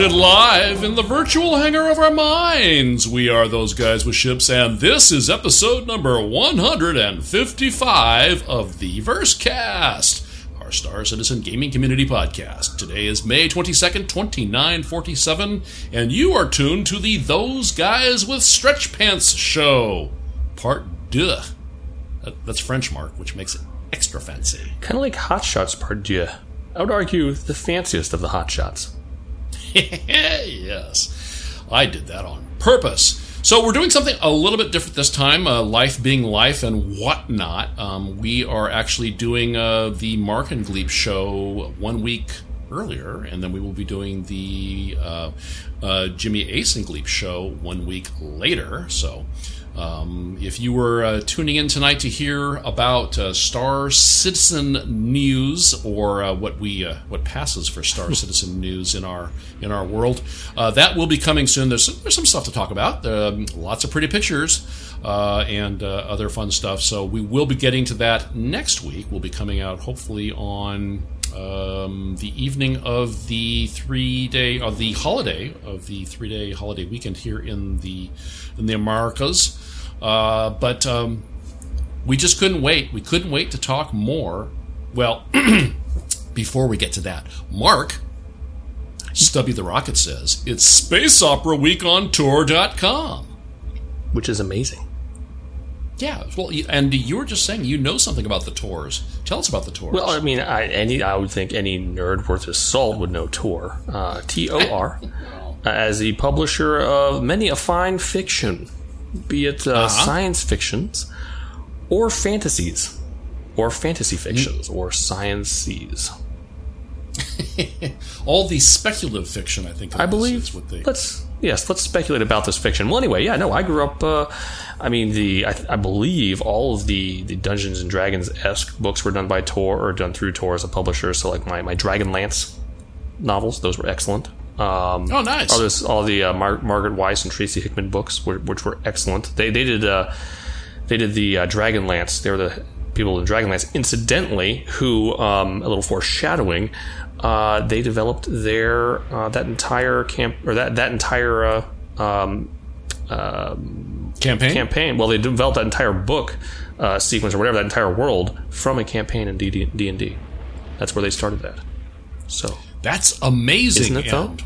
recorded live in the virtual hangar of our minds. We are those guys with ships, and this is episode number 155 of the Versecast, our Star Citizen Gaming Community podcast. Today is May 22nd, 2947, and you are tuned to the Those Guys with Stretch Pants show, part deux. That's French, Mark, which makes it extra fancy. Kind of like Hot Shots Part Deux. I would argue the fanciest of the Hot Shots. yes, I did that on purpose. So we're doing something a little bit different this time. Uh, life being life and whatnot. Um, we are actually doing uh, the Mark and Gleep show one week earlier, and then we will be doing the uh, uh Jimmy Ace and Gleep show one week later. So um, if you were uh, tuning in tonight to hear about uh, Star Citizen news, or uh, what we uh, what passes for Star Citizen news in our in our world, uh, that will be coming soon. There's some, there's some stuff to talk about. Um, lots of pretty pictures uh, and other fun stuff. So we will be getting to that next week. We'll be coming out hopefully on um, the evening of the three day of the holiday of the three day holiday weekend here in the in the Americas. Uh, but um, we just couldn't wait. We couldn't wait to talk more. Well, before we get to that, Mark Stubby the Rocket says it's Space Opera Week on Tor.com, which is amazing. Yeah, well, and you were just saying you know something about the tours. Tell us about the tours. Well, I mean, I, any I would think any nerd worth his salt would know Tor, uh, T O R, as the publisher of many a fine fiction, be it uh, uh-huh. science fictions or fantasies, or fantasy fictions, mm. or sciences. All the speculative fiction, I think. I believe. what they... Let's yes, let's speculate about this fiction. Well, anyway, yeah, no, I grew up. Uh, I mean, the I, I, believe all of the the Dungeons and Dragons esque books were done by Tor or done through Tor as a publisher. So, like my my Dragonlance novels, those were excellent. Um, oh, nice! All, this, all the uh, Mar- Margaret Weis and Tracy Hickman books, were, which were excellent. They they did uh, they did the uh, Dragonlance. They were the people in Dragonlance. Incidentally, who um, a little foreshadowing uh, they developed their uh, that entire camp or that that entire uh, um, um, campaign campaign. Well, they developed that entire book uh, sequence or whatever that entire world from a campaign in D and D. That's where they started that. So that's amazing. Isn't it though?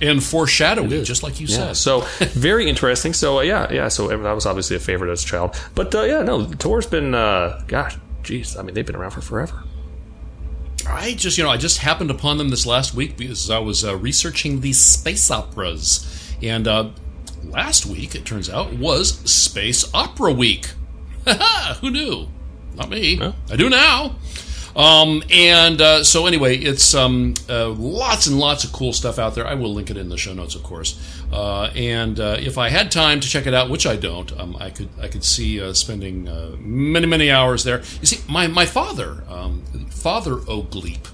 And foreshadowing, just like you yeah. said. So very interesting. So uh, yeah, yeah. So that was obviously a favorite as a child. But uh, yeah, no, Tor's been, uh, gosh, geez. I mean, they've been around for forever. I just, you know, I just happened upon them this last week because I was uh, researching these space operas. And uh, last week, it turns out, was Space Opera Week. Who knew? Not me. I do now. Um, and uh, so anyway, it's um, uh, lots and lots of cool stuff out there. I will link it in the show notes, of course. Uh, and uh, if I had time to check it out, which I don't, um, I could I could see uh, spending uh, many many hours there. You see, my my father, um, Father O'Gleep,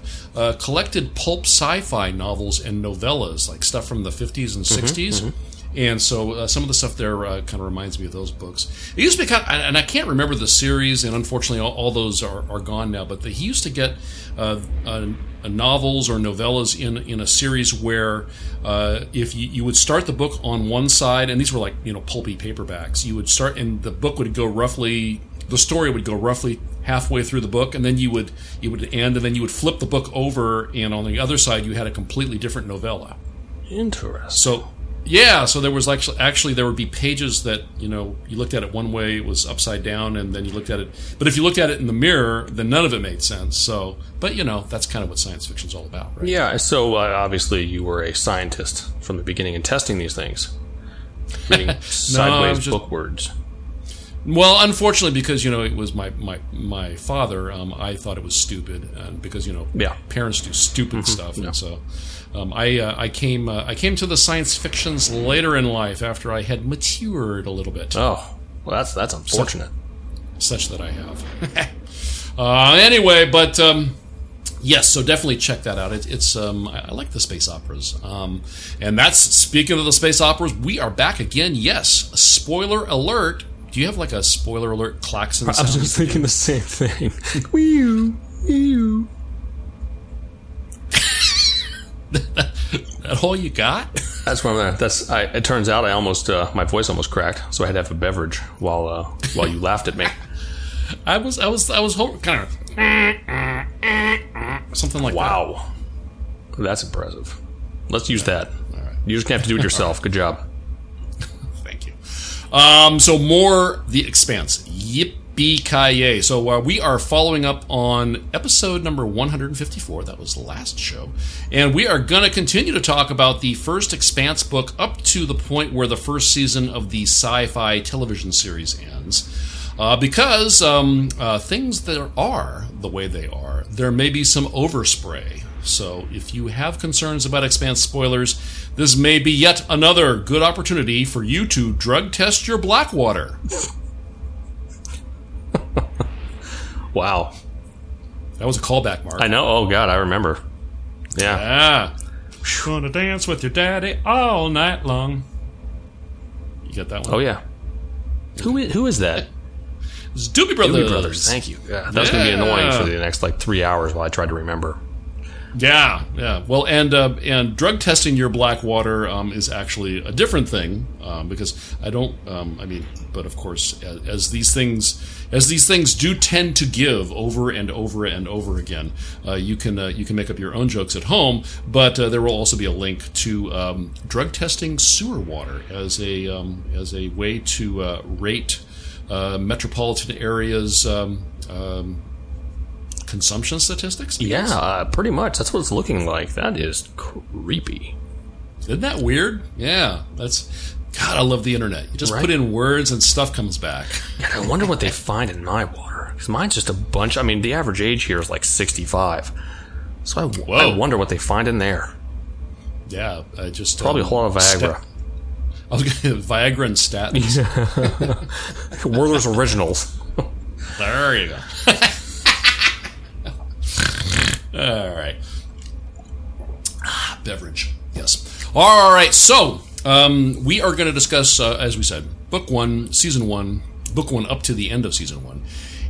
collected pulp sci-fi novels and novellas, like stuff from the 50s and 60s. Mm-hmm, mm-hmm. And so uh, some of the stuff there uh, kind of reminds me of those books. It used to be kind of, and I can't remember the series, and unfortunately all, all those are, are, gone now. But the, he used to get uh, novels or novellas in in a series where uh, if you, you would start the book on one side, and these were like you know pulpy paperbacks, you would start, and the book would go roughly, the story would go roughly halfway through the book, and then you would you would end, and then you would flip the book over, and on the other side you had a completely different novella. Interesting. So Yeah, so there was actually actually there would be pages that you know you looked at it one way, it was upside down, and then you looked at it. But if you looked at it in the mirror, then none of it made sense. So, but you know that's kind of what science fiction's all about, right? Yeah. So uh, obviously you were a scientist from the beginning and testing these things, reading sideways just- book words. Well, unfortunately, because you know it was my my my father, um, I thought it was stupid, and because you know Yeah. parents do stupid stuff, and so um, I uh, I came uh, I came to the science fictions later in life after I had matured a little bit. Oh, well, that's that's unfortunate. such that I have. uh, anyway, but um, yes, so definitely check that out. It, it's um, I, I like the space operas, um, and that's speaking of the space operas. We are back again. Yes, spoiler alert. Do you have like a spoiler alert klaxon I was just thinking the same thing. Wee wee. That all you got? That's one of the, that's. I, it turns out I almost uh, my voice almost cracked, so I had to have a beverage while uh, while you laughed at me. I was I was I was hoping kind of something like that. Wow, that's impressive. Let's use that. right. You just have to do it yourself. Good job. Thank you. Um, so more The Expanse. Yippee ki So uh, we are following up on episode number 154. That was the last show, and we are going to continue to talk about the first Expanse book up to the point where the first season of the sci-fi television series ends. Uh, because um, uh, things that are the way they are, there may be some overspray. So if you have concerns about Expanse spoilers, this may be yet another good opportunity for you to drug test your Blackwater. Wow. That was a callback, Mark. I know. Oh God, I remember. Yeah. Ah. Gonna dance with your daddy all night long. You get that one? Oh yeah. Who is, who is that? It's Doobie Brothers. Doobie Brothers. Thank you. Yeah, that was going to be annoying for the next like three hours while I try to remember. Yeah, yeah. Well, and uh, and drug testing your black water um, is actually a different thing um, because I don't. Um, I mean, but of course, as, as these things as these things do tend to give over and over and over again, uh, you can uh, you can make up your own jokes at home. But uh, there will also be a link to um, drug testing sewer water as a um, as a way to uh, rate uh, metropolitan areas. Um, um, consumption statistics I Yeah, uh, pretty much. That's what it's looking like. That is creepy. Isn't that weird? Yeah, that's God. I love the internet. You just Right. put in words and stuff comes back. God, I wonder what they find in my water. Because mine's just a bunch. I mean, the average age here is like 65. So I, Whoa. I wonder what they find in there. Yeah, I just Probably um, a whole lot of Viagra. sta- I was gonna Viagra and statins. Werther's Originals. There you go. All right. Ah, beverage. Yes. All right. So um, we are going to discuss, uh, as we said, book one, season one, book one up to the end of season one.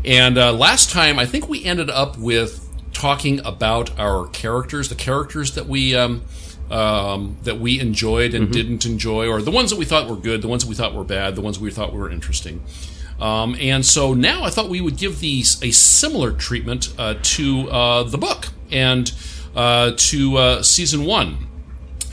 And uh, last time, I think we ended up with talking about our characters, the characters that we. Um, um, that we enjoyed and didn't enjoy, or the ones that we thought were good, the ones that we thought were bad, the ones we thought were interesting. Um, and so now I thought we would give these a similar treatment uh, to uh, the book and uh, to uh, season one,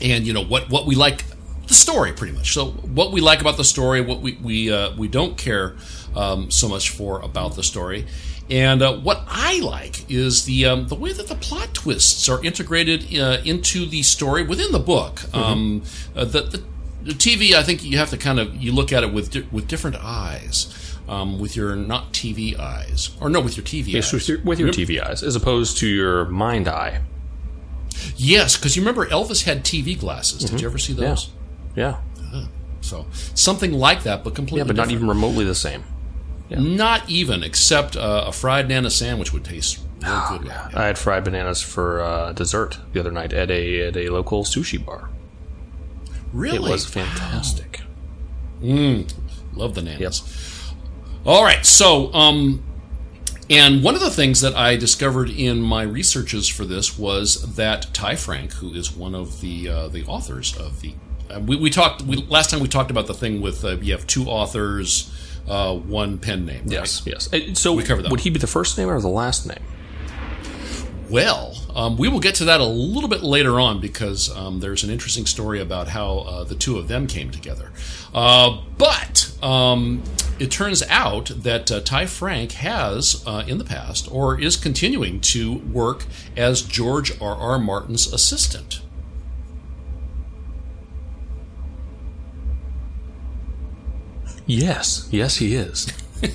and you know what what we like the story pretty much. So what we like about the story, what we we uh, we don't care um, so much for about the story. And uh, what I like is the um, the way that the plot twists are integrated uh, into the story within the book. Um, uh, the, the, the TV, I think you have to kind of you look at it with di- with different eyes, um, with your not TV eyes, or no, with your TV eyes. with your, with your TV eyes, as opposed to your mind eye. Yes, because you remember Elvis had TV glasses. Did you ever see Yeah. those? Yeah. So something like that, but completely Yeah, but not even remotely the same. Yeah. Not even, except uh, a fried banana sandwich would taste really Oh, good. with it. I had fried bananas for uh, dessert the other night at a at a local sushi bar. Really, It was fantastic. love the nanas. All right, so um, and one of the things that I discovered in my researches for this was that Ty Frank, who is one of the uh, the authors of the, uh, we, we talked we, last time we talked about the thing with uh, you have two authors, uh, one pen name. right? Yes, yes. Uh, So covered that would he be the first name or the last name? well. Um, we will get to that a little bit later on because um, there's an interesting story about how uh, the two of them came together. Uh, but um, it turns out that uh, Ty Frank has, uh, in the past, or is continuing to work as George R. R. Martin's assistant. Yes, yes, he is.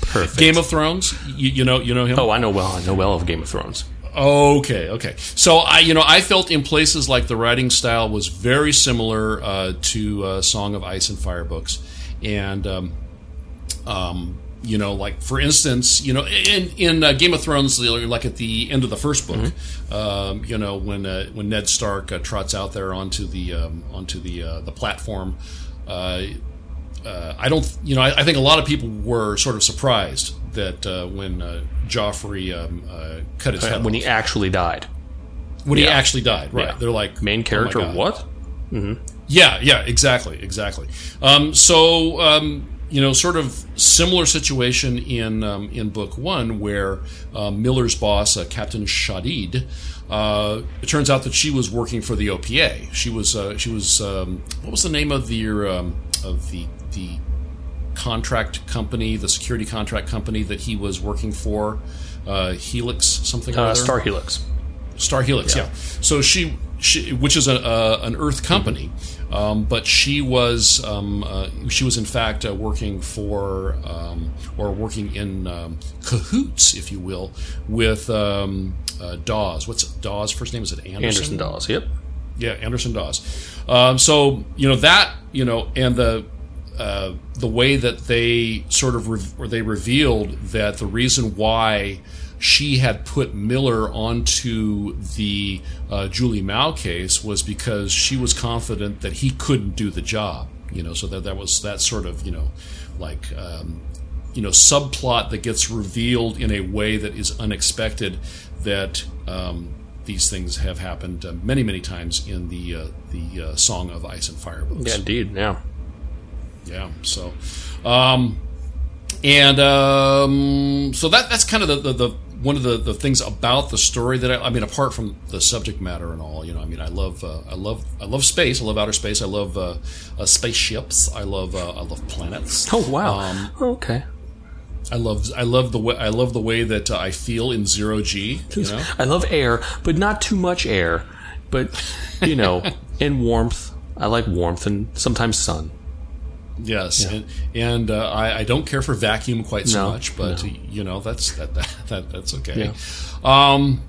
Perfect. Game of Thrones, you, you know, you know him. Oh, I know well. I know well of Game of Thrones. Okay, okay. So I, you know, I felt in places like the writing style was very similar uh, to uh, Song of Ice and Fire books, and um, um, you know, like for instance, you know, in in uh, Game of Thrones, like at the end of the first book, mm-hmm. um, you know, when uh, when Ned Stark uh, trots out there onto the um, onto the uh, the platform. I don't, you know, I, I, think a lot of people were sort of surprised that when Joffrey um, uh, cut his head when off. he actually died. When yeah. he actually died, right? Yeah. They're like main character. Oh what? Mm-hmm. Yeah, yeah, exactly, exactly. Um, so um, you know, sort of similar situation in um, in book one where uh, Miller's boss, uh, Captain Shaddid, Uh, it turns out that she was working for the OPA. She was uh, she was um, what was the name of the um, of the the contract company, the security contract company that he was working for, uh, Helix something. Uh, Star Helix. Star Helix, yeah. yeah. So she, she, which is a, a an Earth company, um, but she was um, uh, she was in fact uh, working for um, or working in um, cahoots, if you will, with um, uh, Dawes. What's Dawes' first name? Is it Anderson? Anderson Dawes. Yep. Yeah, Anderson Dawes. Um, so you know that you know, and the uh, the way that they sort of re- or they revealed that the reason why she had put Miller onto the uh, Julie Mao case was because she was confident that he couldn't do the job. You know, so that that was that sort of you know, like um, you know subplot that gets revealed in a way that is unexpected. That um, these things have happened uh, many many times in the uh, the uh, Song of Ice and Fire books. Yeah, indeed. Yeah. Yeah. So, um, and um, so that that's kind of the, the, the one of the, the things about the story that I, I, mean, apart from the subject matter and all, you know, I mean, I love uh, I love I love space. I love outer space. I love uh, uh, spaceships. I love uh, I love planets. Oh wow. Um, okay. I love I love the way I love the way that uh, I feel in zero g. You know? I love air, but not too much air. But you know, in warmth, I like warmth and sometimes sun. Yes, yeah. and, and uh, I, I, don't care for vacuum quite so no, much, but no. you know that's that, that, that that's okay. Yeah. Um,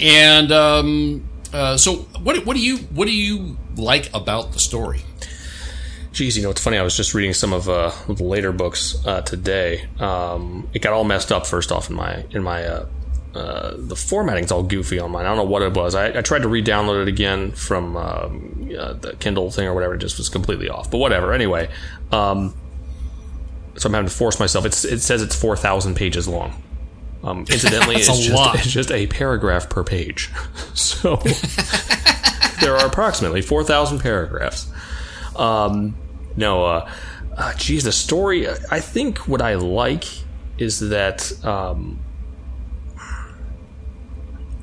and um, uh, so what what do you what do you like about the story? Geez, you know it's funny. I was just reading some of uh, the later books uh, today. Um, it got all messed up first off in my in my uh, uh, the formatting's all goofy on mine. I don't know what it was. I, I tried to re-download it again from um, uh, the Kindle thing or whatever. It just was completely off. But whatever. Anyway, um, so I'm having to force myself. It's, it says it's four thousand pages long. Um, incidentally, it's, just, it's just a paragraph per page. so there are approximately four thousand paragraphs. Um, no, uh, uh, geez, the story. I think what I like is that um,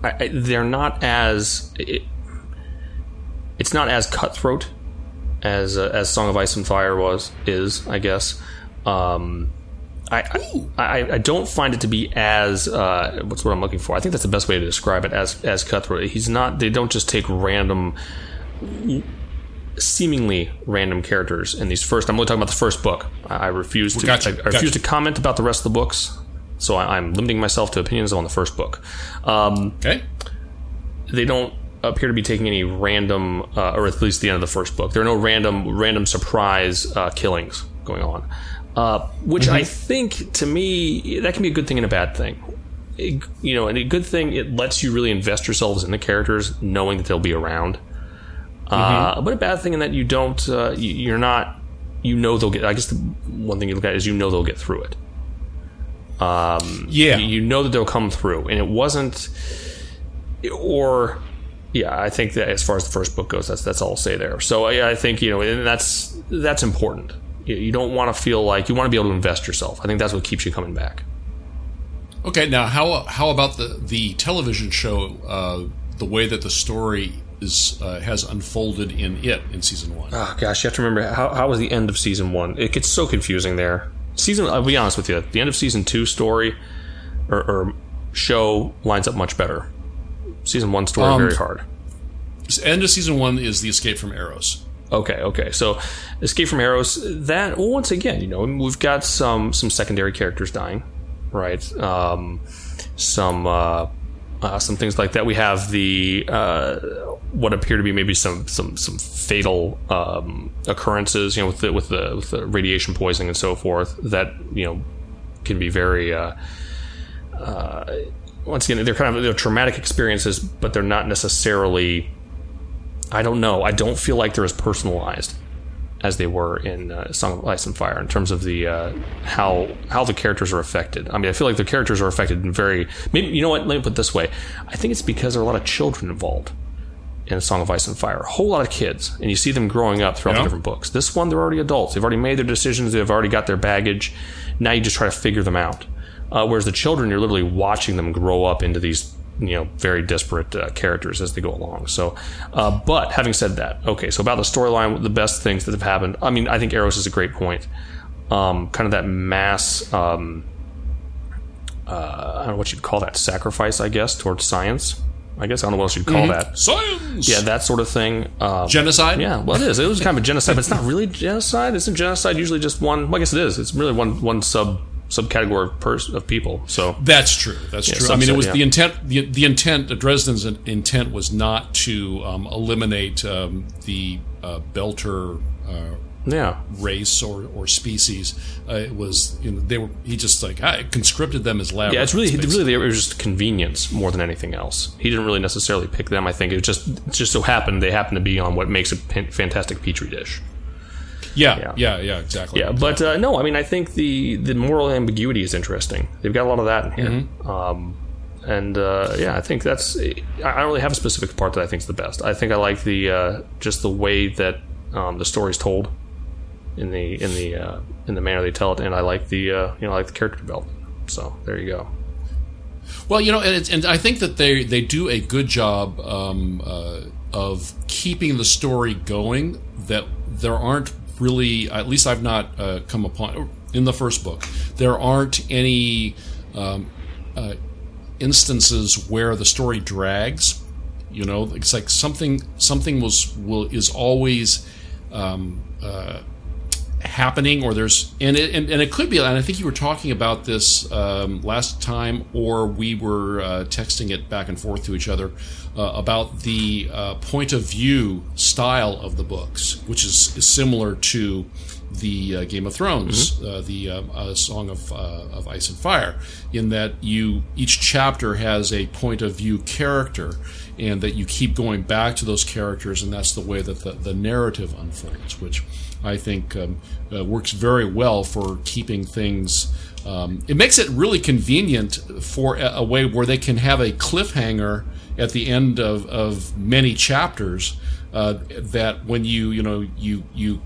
I, they're not as it, it's not as cutthroat as uh, as Song of Ice and Fire was is I guess. Um, I, I, I don't find it to be as uh, what's what I'm looking for. I think that's the best way to describe it as as cutthroat. He's not. They don't just take random, seemingly random characters in these first. I'm only talking about the first book. I, refuse to. Gotcha, I, I refuse gotcha. to comment about the rest of the books. So I, am limiting myself to opinions on the first book. Um, okay. They don't appear to be taking any random, uh, or at least the end of the first book. There are no random, random surprise uh, killings going on, uh, which mm-hmm. I think to me that can be a good thing and a bad thing. It, you know, and a good thing it lets you really invest yourselves in the characters, knowing that they'll be around. Uh, mm-hmm. but a bad thing in that you don't, uh, you're not, you know they'll get. I guess the one thing you look at is you know they'll get through it. Um, yeah, you, you know that they'll come through, and it wasn't, or yeah, I think that as far as the first book goes, that's that's all I'll say there. So I, I think you know, and that's that's important. You, you don't want to feel like you want to be able to invest yourself. I think that's what keeps you coming back. Okay, now how how about the the television show? Uh, the way that the story is uh, has unfolded in it in season one. Oh gosh, you have to remember how how was the end of season one? It gets so confusing there. Season, I'll be honest with you, the end of season two story or, or show lines up much better. Season one story Um, very hard. End of season one is the escape from Eros. Okay, okay. So, Escape from Eros. That well, once again, you know, we've got some some secondary characters dying, right? Um, some uh, uh, some things like that. We have the uh, what appear to be maybe some some some fatal um, occurrences, you know, with the with the with the radiation poisoning and so forth. That you know can be very. Uh, uh, once again, they're kind of they're traumatic experiences, but they're not necessarily I don't know. I don't feel like they're as personalized as they were in uh, Song of Ice and Fire in terms of the uh, how how the characters are affected. I mean, I feel like the characters are affected in very maybe you know what. Let me put it this way. I think it's because there are a lot of children involved in Song of Ice and Fire. A whole lot of kids, and you see them growing up throughout Yeah. the different books. This one, they're already adults. They've already made their decisions. They've already got their baggage. Now you just try to figure them out. Uh, whereas the children, you're literally watching them grow up into these, you know, very disparate uh, characters as they go along. So, uh, but having said that, okay, so about the storyline, the best things that have happened. I mean, I think Eros is a great point. Um, kind of that mass, um, uh, I don't know what you'd call that, sacrifice, I guess, towards science. I guess I don't know what else you'd call that. Science. Yeah, that sort of thing. Um, Genocide. yeah, well, it is. It was kind of a genocide, but it's not really genocide. Isn't genocide usually just one? Well, I guess it is. It's really one one sub subcategory of, pers- of people. So That's true. That's Yeah, true. I mean, it was yeah. the intent. The, the intent. Dresden's intent was not to um, eliminate um, the uh, Belter uh, yeah, race or, or species. Uh, it was you know, they were. He just like I conscripted them as lab. yeah. It's really rats, really it was just convenience more than anything else. He didn't really necessarily pick them. I think it just it just so happened they happened to be on what makes a fantastic petri dish. Yeah, Yeah. yeah, yeah, exactly. Yeah, but uh, no, I mean, I think the the moral ambiguity is interesting. They've got a lot of that in here, Mm-hmm. um, and uh, yeah, I think that's. I don't really have a specific part that I think is the best. I think I like the uh, just the way that um, the story's told in the in the uh, in the manner they tell it, and I like the uh, you know I like the character development. So there you go. Well, you know, and, it's, and I think that they they do a good job um, uh, of keeping the story going. That there aren't really, at least I've not uh, come upon in the first book, there aren't any um, uh, instances where the story drags. You know, it's like something something was will is always um, uh, happening or there's and it, and, and it could be and i think you were talking about this um, last time or we were uh, texting it back and forth to each other uh, about the uh, point of view style of the books which is, is similar to the uh, game of thrones uh, the uh, uh, song of, uh, of ice and fire in that you each chapter has a point of view character and that you keep going back to those characters and that's the way that the, the narrative unfolds which I think um, uh, works very well for keeping things. Um, it makes it really convenient for a, a way where they can have a cliffhanger at the end of, of many chapters. Uh, that when you you know you you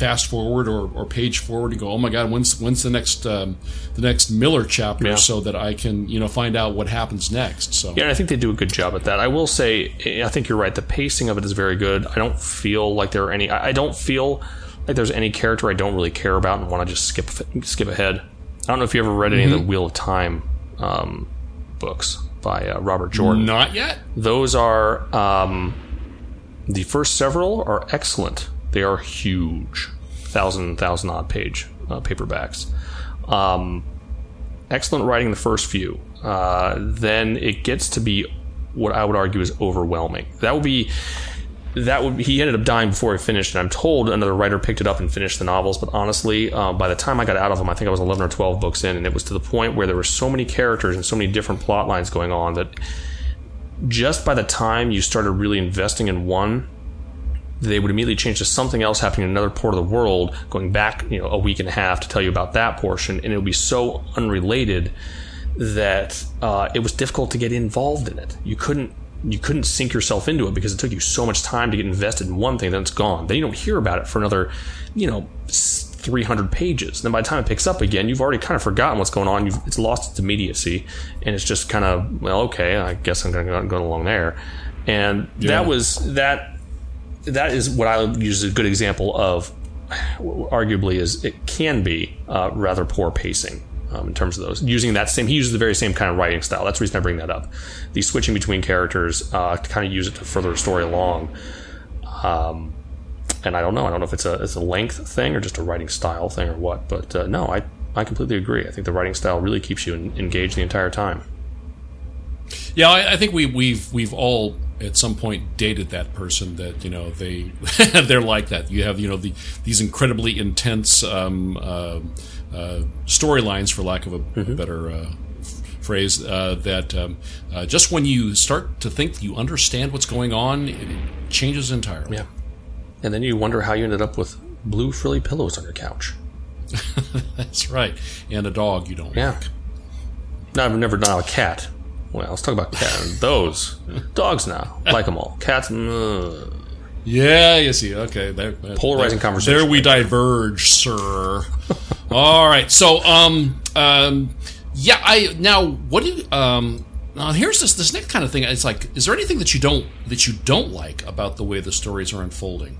fast forward or, or page forward and go, oh my god, when's when's the next um, the next Miller chapter Yeah. so that I can you know find out what happens next. So Yeah, and I think they do a good job at that. I will say, I think you're right. The pacing of it is very good. I don't feel like there are any. I I don't feel like there's any character I don't really care about and want to just skip skip ahead. I don't know if you ever read any of the Wheel of Time um, books by uh, Robert Jordan. not yet. Those are um, the first several are excellent. They are huge, thousand thousand odd page uh, paperbacks. Um, excellent writing the first few. Uh, then it gets to be what I would argue is overwhelming. That would be that would he ended up dying before he finished, and I'm told another writer picked it up and finished the novels. But honestly, uh, by the time I got out of them, I think I was 11 or 12 books in, and it was to the point where there were so many characters and so many different plot lines going on that just by the time you started really investing in one, they would immediately change to something else happening in another part of the world, going back, you know, a week and a half to tell you about that portion, and it would be so unrelated that uh, it was difficult to get involved in it. You couldn't you couldn't sink yourself into it because it took you so much time to get invested in one thing, then it's gone. Then you don't hear about it for another, you know, 300 pages. Then by the time it picks up again, you've already kind of forgotten what's going on. You've, it's lost its immediacy, and it's just kind of well, okay, I guess I'm going to go along there. And Yeah. that was that. That is what I use as a good example of, arguably, is it can be uh, rather poor pacing. Um, in terms of those, using that same, he uses the very same kind of writing style. That's the reason I bring that up. The switching between characters uh, to kind of use it to further the story along. Um, and I don't know. I don't know if it's a it's a length thing or just a writing style thing or what. But uh, no, I I completely agree. I think the writing style really keeps you en- engaged the entire time. Yeah, I, I think we, we've we've all at some point dated that person that you know they they're like that. You have you know the these incredibly intense um, uh, uh, storylines, for lack of a better uh, phrase, uh, that um, uh, just when you start to think you understand what's going on, it, it changes entirely. Yeah. And then you wonder how you ended up with blue frilly pillows on your couch. That's right, and a dog you don't Yeah. like. No, I've never done a cat. Well, let's talk about cat. Those dogs now like them all. Cats. mm, Yeah, you see. Okay, there, there- Polarizing there- conversation. There we diverge, sir. All right. So, um, um, yeah. I now what do you, um. Now here's this this next kind of thing. It's like, is there anything that you don't that you don't like about the way the stories are unfolding?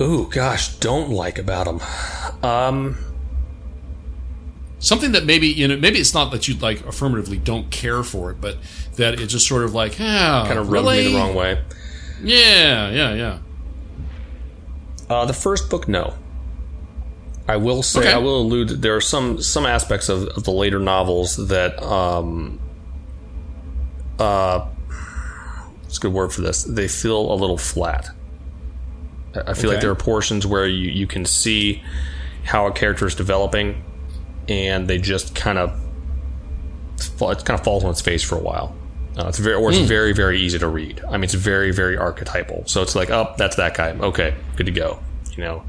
Ooh, gosh, don't like about them. Um, Something that maybe you know, maybe it's not that you like affirmatively don't care for it, but that it's just sort of like, ah, kind of rubbed really? me the wrong way. Yeah, yeah, yeah. Uh, the first book, no. I will say, Okay. I will allude. There are some some aspects of, of the later novels that, um, uh, what's a good word for this? They feel a little flat. I feel like there are portions where you, you can see how a character is developing, and they just kind of fall- it kind of falls on its face for a while. Uh, it's very, or it's very, very easy to read. I mean, it's very, very archetypal. So it's like, oh, that's that guy. Okay, good to go. You know.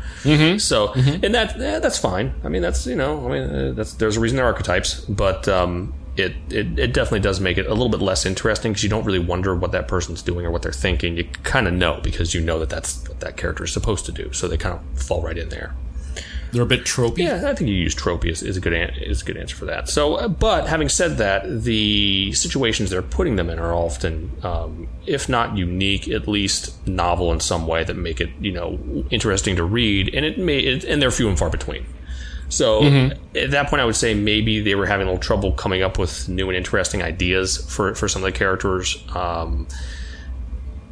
So, and that eh, that's fine. I mean, that's you know, I mean, uh, that's there's a reason they're archetypes, but um, it, it it definitely does make it a little bit less interesting because you don't really wonder what that person's doing or what they're thinking. You kind of know because you know that that's what that character is supposed to do. So they kind of fall right in there. They're a bit tropey. Yeah, I think you use tropey is, is a good an- is a good answer for that. So, uh, but having said that, the situations they're putting them in are often, um, if not unique, at least novel in some way that make it you know interesting to read, and it may it, and they're few and far between. So at that point, I would say maybe they were having a little trouble coming up with new and interesting ideas for for some of the characters. Um,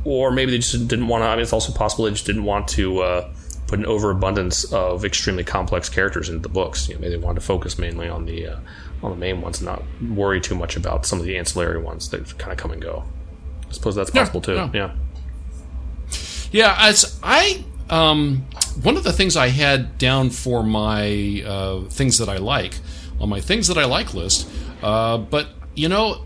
or maybe they just didn't want to. I mean, it's also possible they just didn't want to uh, put an overabundance of extremely complex characters into the books. You know, maybe they wanted to focus mainly on the uh, on the main ones, and not worry too much about some of the ancillary ones that kind of come and go. I suppose that's possible too. yeah. Yeah. Yeah, as I um, one of the things I had down for my uh, things that I like on my things that I like list, uh, but you know,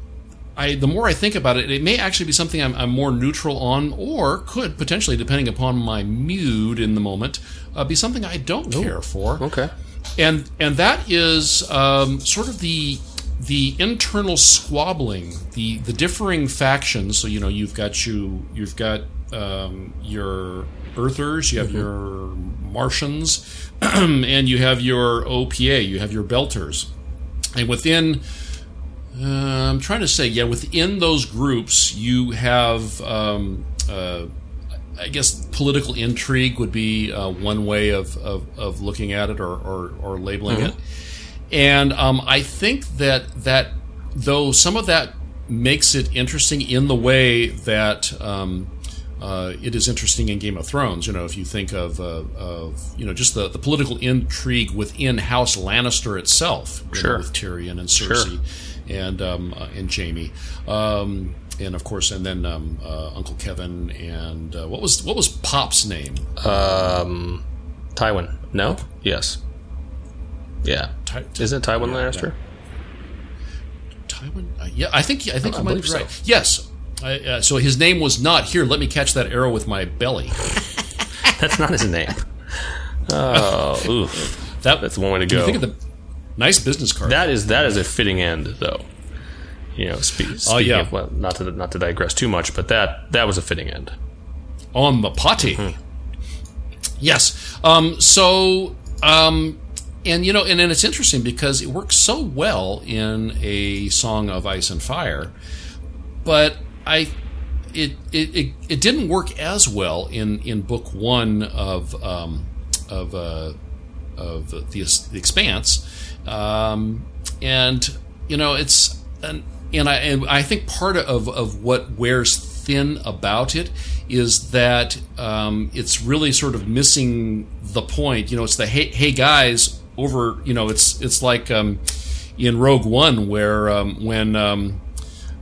I the more I think about it, it may actually be something I'm, I'm more neutral on, or could potentially, depending upon my mood in the moment, uh, be something I don't care for Okay. and and that is um, sort of the the internal squabbling, the the differing factions. So you know you've got you you've got um, your Earthers, you have your Martians, and you have your OPA, you have your Belters, and within. Uh, I'm trying to say, yeah, within those groups, you have um, uh, I guess political intrigue would be uh, one way of, of, of looking at it or, or, or labeling it. And um, I think that that though some of that makes it interesting in the way that um, uh, it is interesting in Game of Thrones. You know, if you think of, uh, of you know just the, the political intrigue within House Lannister itself, you know, with Tyrion and Cersei and um, uh, and Jaime. Um, and of course, and then um, uh, Uncle Kevan, and uh, what was what was Pop's name? Um, Tywin. No. Yes. Yeah. Ty- Ty- Isn't it Tywin yeah, Lannister? Tywin? Uh, yeah, I think I think I you might be believe so. right. Yes. I, uh, so his name was not here. Let me catch that arrow with my belly. That's not his name. Oh, oof. That That's one way to go. Think of the nice business card? That is that is a fitting end, though. You know, spe- speaking Oh, yeah. of well, not to not to digress too much, but that that was a fitting end. on the potty. Mm-hmm. Yes. Um, so, um, and you know, and then it's interesting because it works so well in a song of ice and fire, but I. It, it, it, it didn't work as well in, in book one of um, of uh, of the, the Expanse, um, and you know it's and and I and I think part of of what wears thin about it is that um, it's really sort of missing the point. You know, it's the hey hey guys over. You know, it's it's like um, in Rogue One where um, when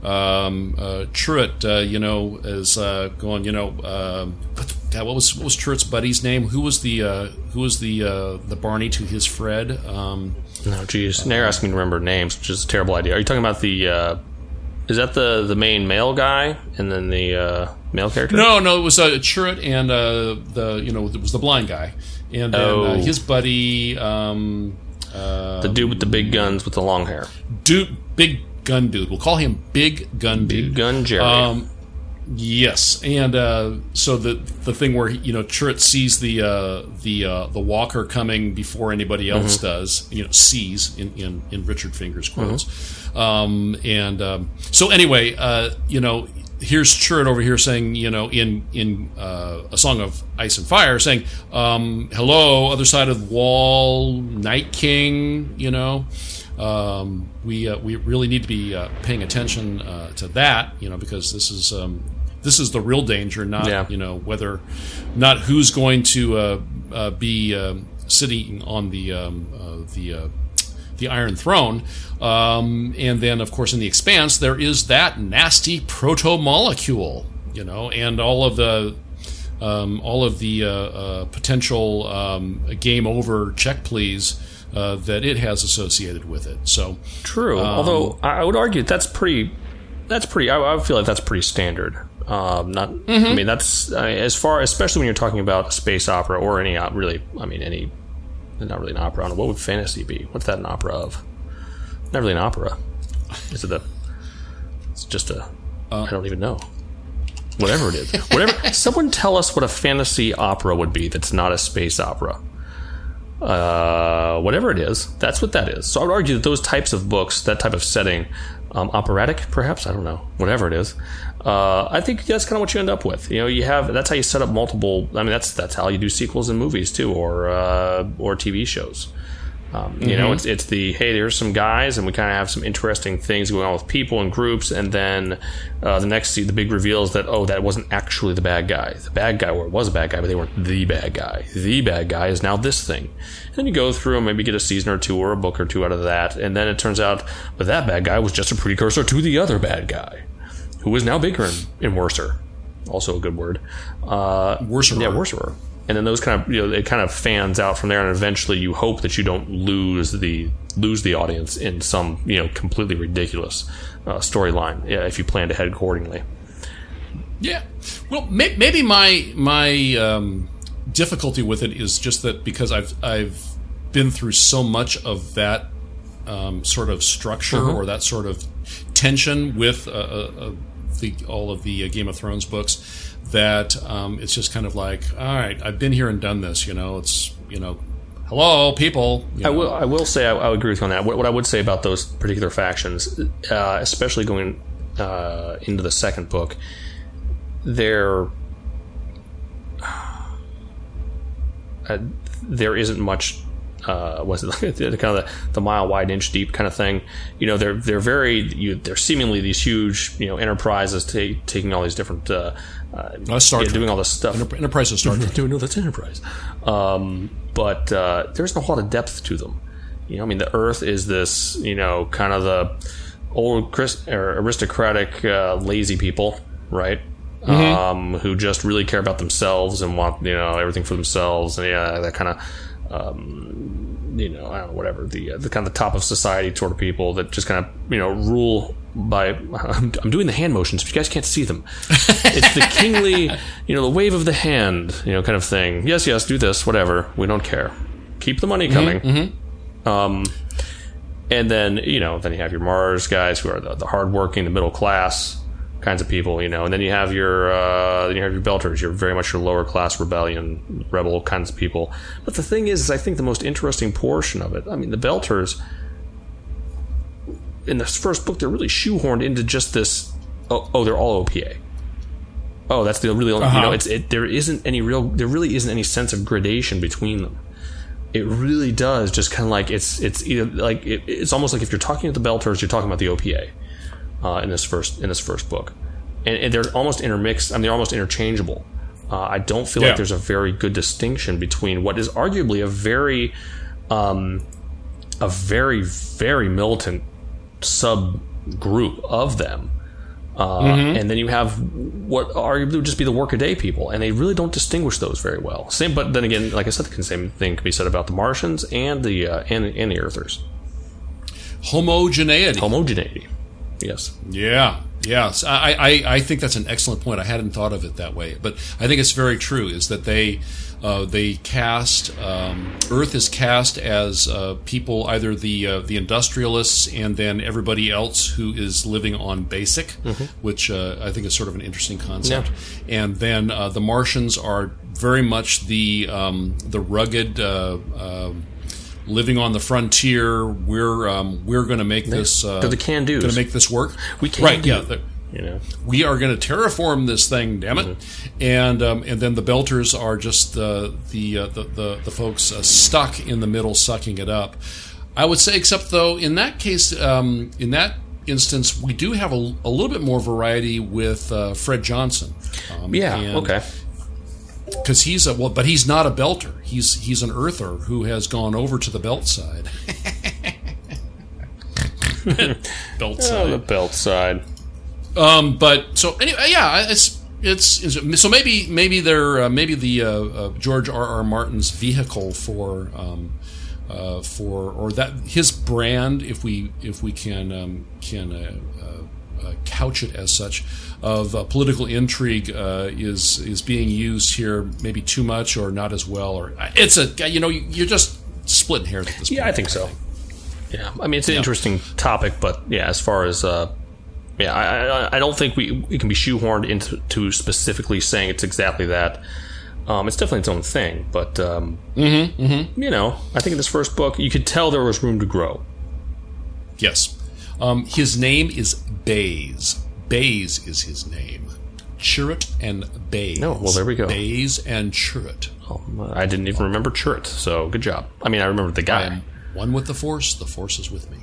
um, uh, uh, you know, is uh, going, you know, um, God, what was what was Chirrut's buddy's name? Who was the uh, who was the uh, the Barney to his Fred? Um, no, geez, now you're asking me to remember names, which is a terrible idea. Are you talking about the? Uh, is that the the main male guy and then the uh, male character? No, no, it was uh, Chirrut and uh, the you know it was the blind guy and then uh, Oh. his buddy, um, uh, the dude with the big guns with the long hair, dude, big gun dude. We'll call him Big Gun Dude. big gun Jerry. Um, yes, and uh, so the the thing where you know Chirrut sees the uh, the uh, the walker coming before anybody else does, you know, sees in in, in Richard Fingers quotes, um, and um, so anyway, uh, you know. Here's Chirrut over here saying, you know, in in uh, a song of Ice and Fire, saying, um, "Hello, other side of the wall, Night King." You know, um, we uh, we really need to be uh, paying attention uh, to that, you know, because this is um, this is the real danger, not Yeah. you know whether not who's going to uh, uh, be um sitting on the um, uh, the uh, the Iron Throne, um, and then of course in the Expanse there is that nasty proto molecule, you know, and all of the um, all of the uh, uh, potential um, game over check please uh, that it has associated with it. So True. Although I would argue that's pretty. That's pretty. I, I feel like that's pretty standard. Um, not. I mean, that's I mean, as far, especially when you're talking about space opera or any op- really. I mean, any. Not really an opera. I don't know, what would fantasy be? What's that an opera of? Not really an opera. Is it a? It's just a. I don't even know. Whatever it is, whatever. someone tell us what a fantasy opera would be. That's not a space opera uh, whatever it is, that's what that is. So I would argue that those types of books, that type of setting, um, operatic perhaps, I don't know, whatever it is, uh, I think that's kind of what you end up with. You know, you have that's how you set up multiple. I mean, that's that's how you do sequels in movies too, or uh, or TV shows. Um, you know, it's it's the hey, there's some guys, and we kind of have some interesting things going on with people and groups, and then uh, the next the big reveal is that oh, that wasn't actually the bad guy. The bad guy, or it was a bad guy, but they weren't the bad guy. The bad guy is now this thing. And then you go through and maybe get a season or two or a book or two out of that, and then it turns out, but that bad guy was just a precursor to the other bad guy, who is now bigger and, and worser. Also a good word. Uh, Worserer. yeah, worserer. And then those kind of you know it kind of fans out from there, and eventually you hope that you don't lose the lose the audience in some you know completely ridiculous uh, storyline yeah, if you plan to head accordingly. Yeah. Well, may, maybe my my um, difficulty with it is just that because I've I've been through so much of that um, sort of structure or that sort of tension with uh, uh, uh, the, all of the uh, Game of Thrones books that um, it's just kind of like, all right, I've been here and done this. You know, it's you know, hello people. you I will I will say I, I agree with you on that. What, what I would say about those particular factions, uh, especially going uh, into the second book, they're uh, there isn't much. Uh, was it the kind of the, the mile wide, inch deep kind of thing? You know, they're they're very you, they're seemingly these huge you know enterprises ta- taking all these different uh, uh, Star yeah, doing all this stuff. Enterprise of Star Trek. No, no, that's Enterprise. Um, but uh, there's not a lot of depth to them. You know, I mean, the Earth is this, you know, kind of the old Chris, or aristocratic, uh, lazy people, right? Um, who just really care about themselves and want, you know, everything for themselves, and yeah, that kind of, um, you know, I don't know, whatever the uh, the kind of the top of society sort of people that just kind of, you know, rule by. I'm, I'm doing the hand motions, but you guys can't see them it's the kingly, you know, the wave of the hand, you know, kind of thing. Yes, yes, do this, whatever. We don't care. Keep the money coming. Um, and then you know, then you have your Mars guys who are the, the hardworking, the middle class kinds of people, you know, and then you have your uh, then you have your belters. You're very much your lower class rebellion, rebel kinds of people. But the thing is, is I think the most interesting portion of it. I mean, the belters in this first book, they're really shoehorned into just this. Oh, oh they're all OPA. Oh, that's the really only, you know. It's it, there isn't any real there really isn't any sense of gradation between them. It really does just kind of like it's it's either like it, it's almost like if you're talking to the Belters, you're talking about the OPA uh, in this first in this first book, and, and they're almost intermixed. I mean, they're almost interchangeable. Uh, I don't feel Yeah. like there's a very good distinction between what is arguably a very, um, a very very militant subgroup of them. Uh, And then you have what arguably would just be the workaday people, and they really don't distinguish those very well. Same, but then again, like I said, the same thing can be said about the Martians and the uh, and, and the Earthers. Homogeneity. Homogeneity, yes. Yeah, yes. I, I, I think that's an excellent point. I hadn't thought of it that way, but I think it's very true. Is that they uh, they cast um, Earth is cast as uh, people either the uh, the industrialists and then everybody else who is living on basic, which uh, I think is sort of an interesting concept. And then uh, the Martians are very much the um, the rugged. Uh, um Living on the frontier, we're um, we're going to make this. Uh, they're the can-dos. Going to make this work. We can right. do. Yeah. You know, we are going to terraform this thing, damn it! And um, and then the belters are just the the uh, the, the the folks uh, stuck in the middle, sucking it up. I would say, except though, in that case, um, in that instance, we do have a, a little bit more variety with uh, Fred Johnson. Um, yeah, and- okay. because he's a well, but he's not a belter. He's he's an earther who has gone over to the belt side. belt side. Oh, the belt side. Um, but so anyway, yeah, it's it's, it's so maybe maybe they're uh, maybe the uh, uh, George R. R. Martin's vehicle for um, uh, for or that his brand, if we if we can um, can uh, uh, uh, couch it as such, of uh, political intrigue uh, is is being used here maybe too much or not as well, or it's a you know you're just splitting hairs at this point. Yeah, I think so. Yeah, I mean it's an interesting topic, but yeah, as far as uh, yeah, I, I, I don't think we we can be shoehorned into to specifically saying it's exactly that. Um, it's definitely its own thing, but um, Mm-hmm, you know, I think in this first book you could tell there was room to grow. Yes. Um, his name is Baze. Baze is his name. Chirrut and Baze. Oh, well, there we go. Baze and Chirrut. Um, I didn't even remember Chirrut, so good job. I mean, I remember the I guy. am one with the Force. The Force is with me.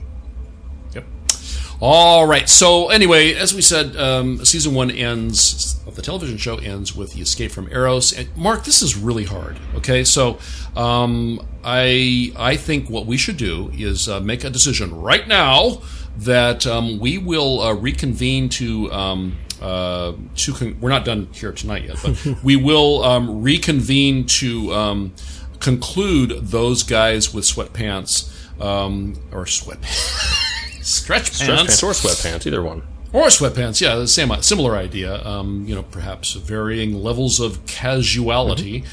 All right. So anyway, as we said, um, season one ends of the television show ends with the escape from Eros. And Mark, this is really hard. Okay, so um, I I think what we should do is uh, make a decision right now that um, we will uh, reconvene to. Um, uh, to con- we're not done here tonight yet, but we will um, reconvene to um, conclude those guys with sweatpants um, or sweat stretch Stretch pants pants or sweatpants, either one. or sweatpants. Yeah, the same similar idea. Um, you know, perhaps varying levels of casuality.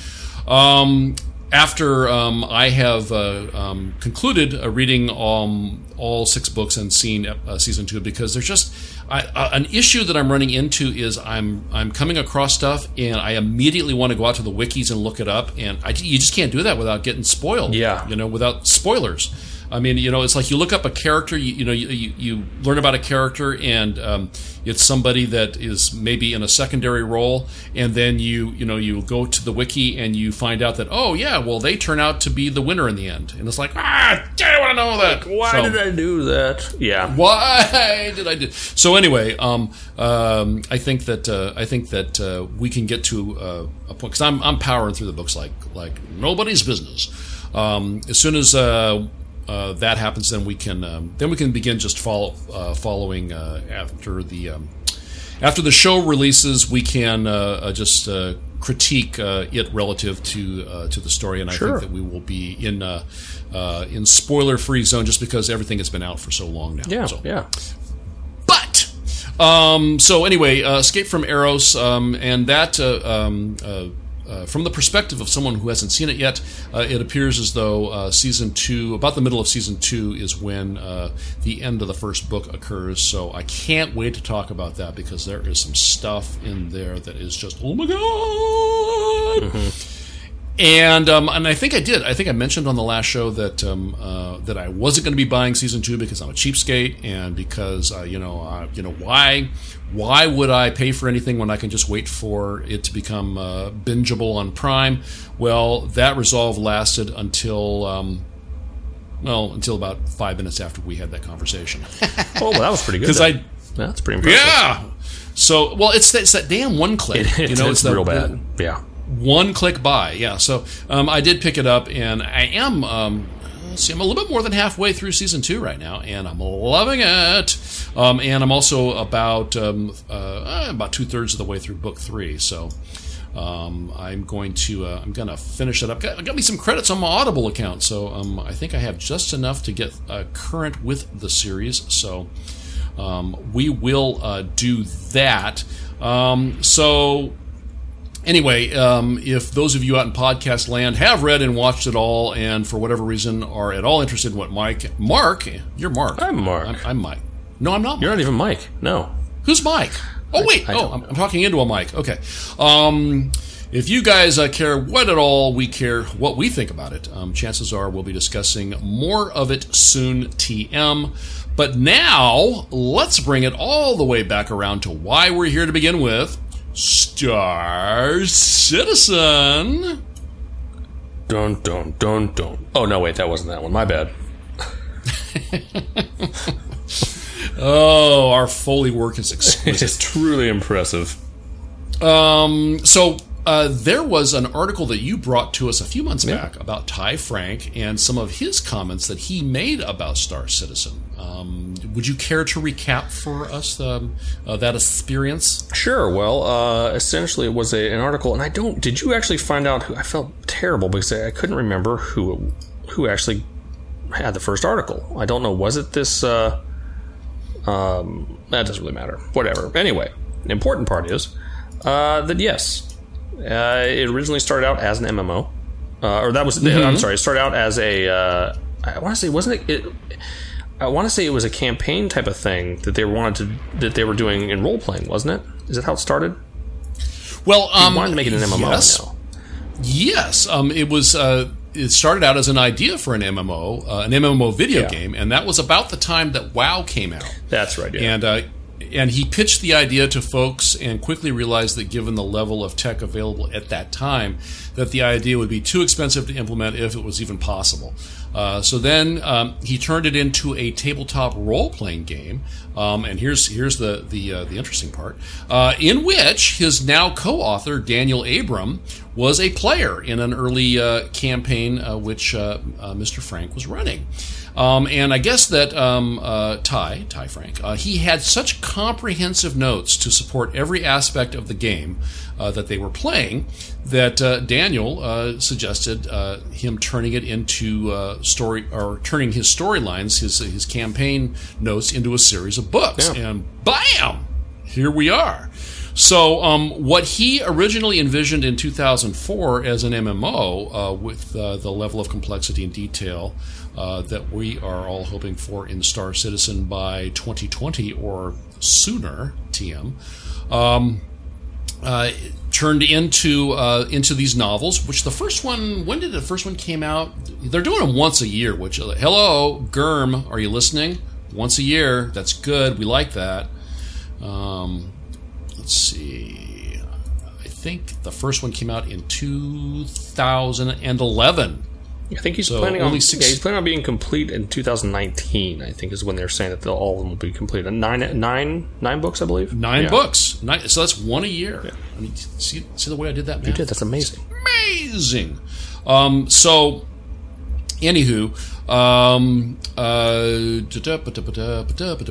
Um, after um, I have uh, um, concluded uh, reading um, all six books and seen uh, season two, because there's just I, uh, an issue that I'm running into is I'm I'm coming across stuff and I immediately want to go out to the wikis and look it up, and I, you just can't do that without getting spoiled. Yeah. you know, without spoilers. I mean, you know, it's like you look up a character, you, you know, you, you, learn about a character, and um, it's somebody that is maybe in a secondary role, and then you, you know, you go to the wiki and you find out that, oh yeah, well they turn out to be the winner in the end, and it's like, ah, I want to know that. Why So- did I do that? Yeah. why did I do? So anyway, um, um, I think that uh, I think that uh, we can get to uh, a point because I'm I'm powering through the books like like nobody's business. Um, as soon as uh, uh, that happens, then we can um, then we can begin just follow uh, following uh, after the um, after the show releases. We can uh, uh, just uh, critique uh, it relative to uh, to the story, and I Sure. think that we will be in uh, uh, in spoiler free zone just because everything has been out for so long now. Yeah, So- yeah. but um, so anyway, uh, Escape from Eros, um, and that uh, from the perspective of someone who hasn't seen it yet, uh, it appears as though uh, season two, about the middle of season two, is when uh, the end of the first book occurs. So I can't wait to talk about that because there is some stuff in there that is just oh my god. And um, and I think I did. I think I mentioned on the last show that um, uh, that I wasn't going to be buying season two because I'm a cheapskate and because uh, you know uh, you know why why would I pay for anything when I can just wait for it to become uh, bingeable on Prime? Well, that resolve lasted until. Um, well, until about five minutes after we had that conversation. Oh, well, that was pretty good. Because. I, that's pretty impressive. yeah. So, well, it's that, it's that damn one click. It, you know, it's, that, real bad. yeah. One click buy. Yeah, so um, I did pick it up, and I am. Um, see, I'm a little bit more than halfway through season two right now, and I'm loving it. Um, and I'm also about um, uh, about two thirds of the way through book three. So um, I'm going to uh, I'm going to finish it up. Got, got me some credits on my Audible account, so um, I think I have just enough to get uh, current with the series. So we will uh, do that. So anyway, um, if those of you out in podcast land have read and watched it all, and for whatever reason are at all interested in what Mike, Mark, you're Mark. I'm Mark. I'm, I'm Mike. No, I'm not. Mike. You're not even Mike. No. Who's Mike? Oh wait. I, I oh, I'm, I'm talking into a mic. Okay. Um, if you guys uh, care what at all we care what we think about it, um, chances are we'll be discussing more of it soon. TM. But now let's bring it all the way back around to why we're here to begin with. Star Citizen. Dun dun dun dun. Oh no, wait, that wasn't that one. My bad. Oh, our Foley work is exquisite. It's truly impressive. Um, so uh, there was an article that you brought to us a few months back about Ty Frank and some of his comments that he made about Star Citizen. Um, would you care to recap for us um, uh, that experience? Sure. Well, uh, essentially, it was a, an article, and I don't. Did you actually find out who? I felt terrible because I, I couldn't remember who who actually had the first article. I don't know. Was it this? Uh, um, that doesn't really matter. Whatever. Anyway, the important part is uh, that yes, uh, it originally started out as an MMO, uh, or that was. I'm sorry. It started out as a. Uh, I want to say wasn't it. it I want to say it was a campaign type of thing that they wanted to that they were doing in role playing, wasn't it? Is that how it started? Well, um, wanted to make it an MMO. Yes, yes. Um, it was. Uh, it started out as an idea for an MMO, uh, an MMO video Yeah. game, and that was about the time that WoW came out. That's right. Yeah. and uh, and he pitched the idea to folks and quickly realized that given the level of tech available at that time that the idea would be too expensive to implement if it was even possible. Uh, so then um, he turned it into a tabletop role-playing game. Um, and here's here's the the, uh, the interesting part. Uh, in which his now co-author Daniel Abraham was a player in an early uh, campaign uh, which uh, Mr. Frank was running um, and I guess that um, uh, Ty, Ty Frank, uh, he had such comprehensive notes to support every aspect of the game uh, that they were playing that uh, Daniel uh, suggested uh, him turning it into uh, story or turning his storylines, his his campaign notes into a series of books, Yeah. and bam, here we are. So, um, what he originally envisioned in 2004 as an MMO, uh, with uh, the level of complexity and detail uh, that we are all hoping for in Star Citizen by 2020 or sooner, TM, um, uh, turned into uh, into these novels. Which the first one, when did the first one came out? They're doing them once a year. Which uh, hello, Germ, are you listening? Once a year, that's good. We like that. Um, let's see. I think the first one came out in 2011. I think he's So planning on six- yeah, he's planning on being complete in 2019. I think is when they're saying that they'll, all of them will be complete. Nine, nine, nine books, I believe. Nine Yeah. books. Nine, so that's one a year. I mean, see, see the way I did that, man? You did. That's amazing. amazing. Um, so, anywho, um, uh,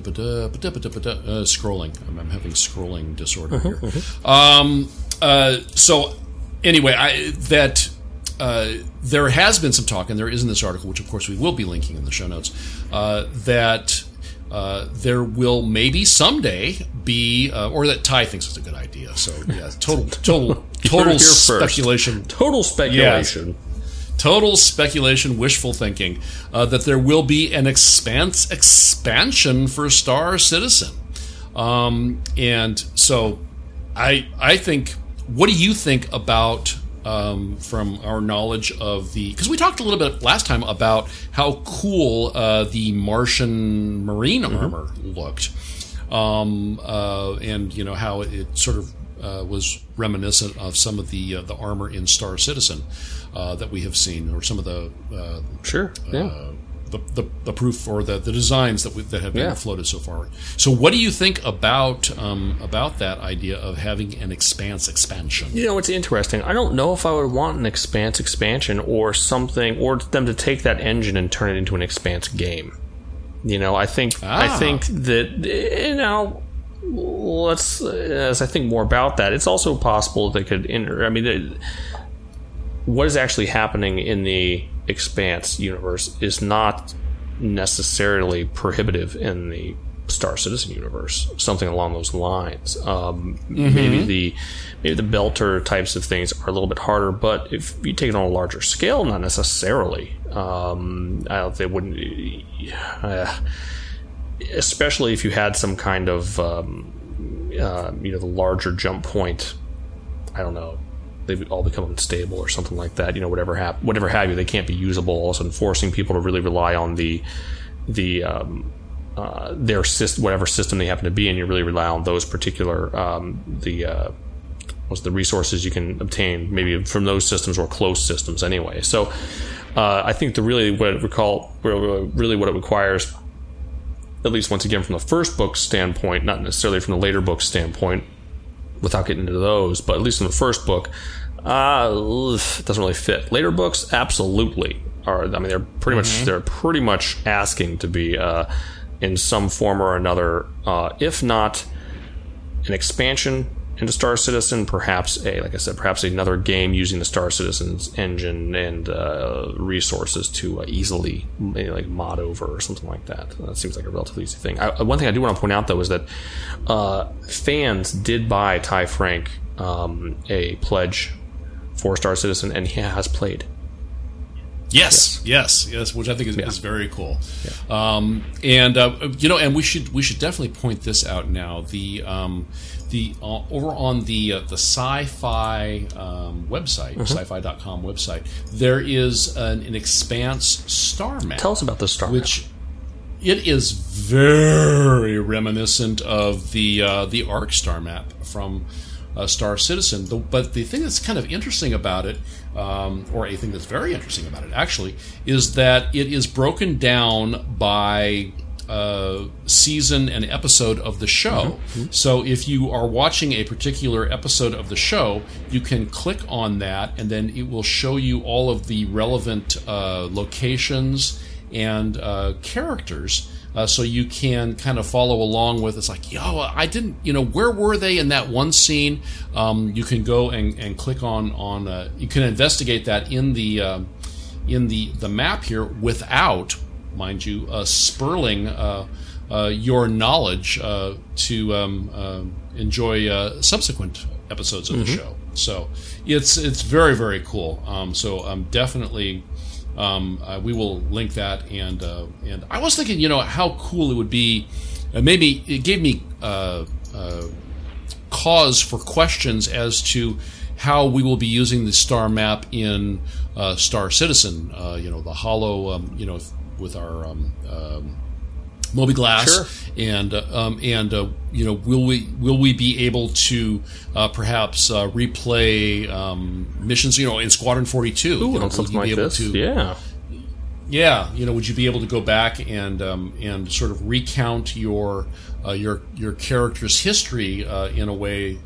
uh, scrolling. I'm, I'm having scrolling disorder here. Um, uh, so, anyway, I that. Uh, there has been some talk, and there is in this article, which of course we will be linking in the show notes, uh, that uh, there will maybe someday be, uh, or that Ty thinks it's a good idea. So yeah, total, total, total speculation. Total speculation. total speculation, wishful thinking, uh, that there will be an expanse expansion for Star Citizen, um, and so I I think. What do you think about um, from our knowledge of the? Because we talked a little bit last time about how cool uh, the Martian marine armor looked, um, uh, and you know how it sort of uh, was reminiscent of some of the uh, the armor in Star Citizen uh, that we have seen, or some of the uh, Sure. Yeah. The, the, the proof or the, the designs that we, that have been Yeah. floated so far. So, what do you think about um, about that idea of having an expanse expansion? You know, it's interesting. I don't know if I would want an Expanse expansion or something, or them to take that engine and turn it into an Expanse game. You know, I think I Ah. think that you know, let's as I think more about that, it's also possible they could. Enter, I mean, what is actually happening in the Expanse universe is not necessarily prohibitive in the Star Citizen universe. Something along those lines. Um, Maybe the maybe the belter types of things are a little bit harder, but if you take it on a larger scale, not necessarily. Um, I don't. They wouldn't. Uh, especially if you had some kind of um, uh, you know the larger jump point. I don't know. They all become unstable or something like that. You know, whatever hap- whatever have you, they can't be usable. All of a sudden, forcing people to really rely on the the um, uh, their system, whatever system they happen to be in. You really rely on those particular um, the uh, what's the resources you can obtain maybe from those systems or closed systems anyway. So uh, I think the really what it recall really what it requires, at least once again from the first book standpoint, not necessarily from the later book standpoint, without getting into those, but at least in the first book, uh, it doesn't really fit. Later books, absolutely are. I mean, they're pretty much they're pretty much asking to be uh, in some form or another, uh, if not an expansion into Star Citizen, perhaps a like I said, perhaps another game using the Star Citizen's engine and uh, resources to uh, easily maybe like mod over or something like that. That seems like a relatively easy thing. I, one thing I do want to point out though is that uh, fans did buy Ty Frank um, a pledge for Star Citizen, and he has played. Yes, yes, yes, which I think is, is very cool. Um, and uh, you know, and we should we should definitely point this out now. The um, the uh, over on the uh, the Syfy um, website, Syfy.com website, there is an, an expanse star map. Tell us about the Star map which it is very reminiscent of the uh, the ARK Star map from uh, Star Citizen. The, but the thing that's kind of interesting about it, um, or a thing that's very interesting about it actually, is that it is broken down by uh, season and episode of the show. So if you are watching a particular episode of the show, you can click on that, and then it will show you all of the relevant uh, locations and uh, characters. Uh, so you can kind of follow along with it's like yo i didn't you know where were they in that one scene? Um, you can go and, and click on on uh, you can investigate that in the um in the the map here without mind you uh, spurling uh, uh, your knowledge uh, to um, uh, enjoy uh, subsequent episodes of the show. So it's it's very very cool. Um, so i'm definitely um, uh, we will link that, and uh, and I was thinking, you know, how cool it would be. Uh, maybe it gave me uh, uh, cause for questions as to how we will be using the star map in uh, Star Citizen. You know, the hollow. Um, you know, with our um, um, MobiGlas, Sure. and uh, um, and uh, you know, will we will we be able to uh, perhaps uh, replay um, missions? You know, in Squadron Forty Two, you know, something like this. to yeah. yeah, you know, would you be able to go back and um, and sort of recount your uh, your your character's history uh, in a way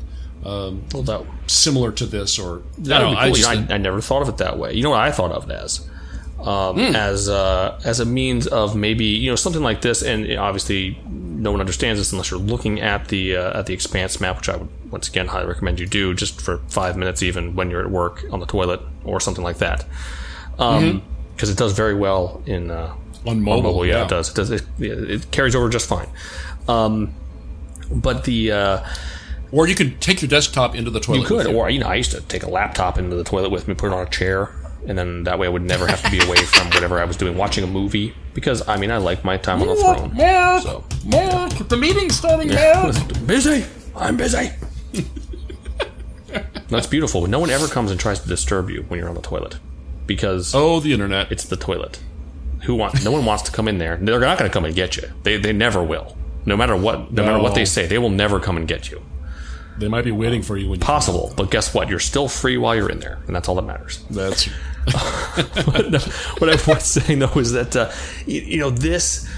um, Well, that, similar to this, or that I know, cool. I You just know, I, I never thought of it that way. You know what I thought of it as? Um, Hmm. as uh, as a means of maybe you know something like this, and obviously no one understands this unless you're looking at the uh, at the expanse map, which I would once again highly recommend you do just for five minutes, even when you're at work on the toilet or something like that, because it does very well in uh, Mm-hmm. On mobile, yeah, yeah. it does. It does. It, it carries over just fine. Um, but the uh, Or you could take your desktop into the toilet. You could, or you know, I used to take a laptop into the toilet with me, put it on a chair, and then that way I would never have to be away from whatever I was doing, watching a movie. Because I mean, I like my time on the throne. Mark, So Mark, the meeting's starting now. busy. I'm busy. That's beautiful. But no one ever comes and tries to disturb you when you're on the toilet, because Oh, the internet. it's the toilet. Who wants? No one wants to come in there. They're not going to come and get you. They they never will. No matter what, no, matter what they say, they will never come and get you. They might be waiting for you when you. Possible, but guess what? You're still free while you're in there, and that's all that matters. That's but no, what I was saying though is that uh, you, you know this.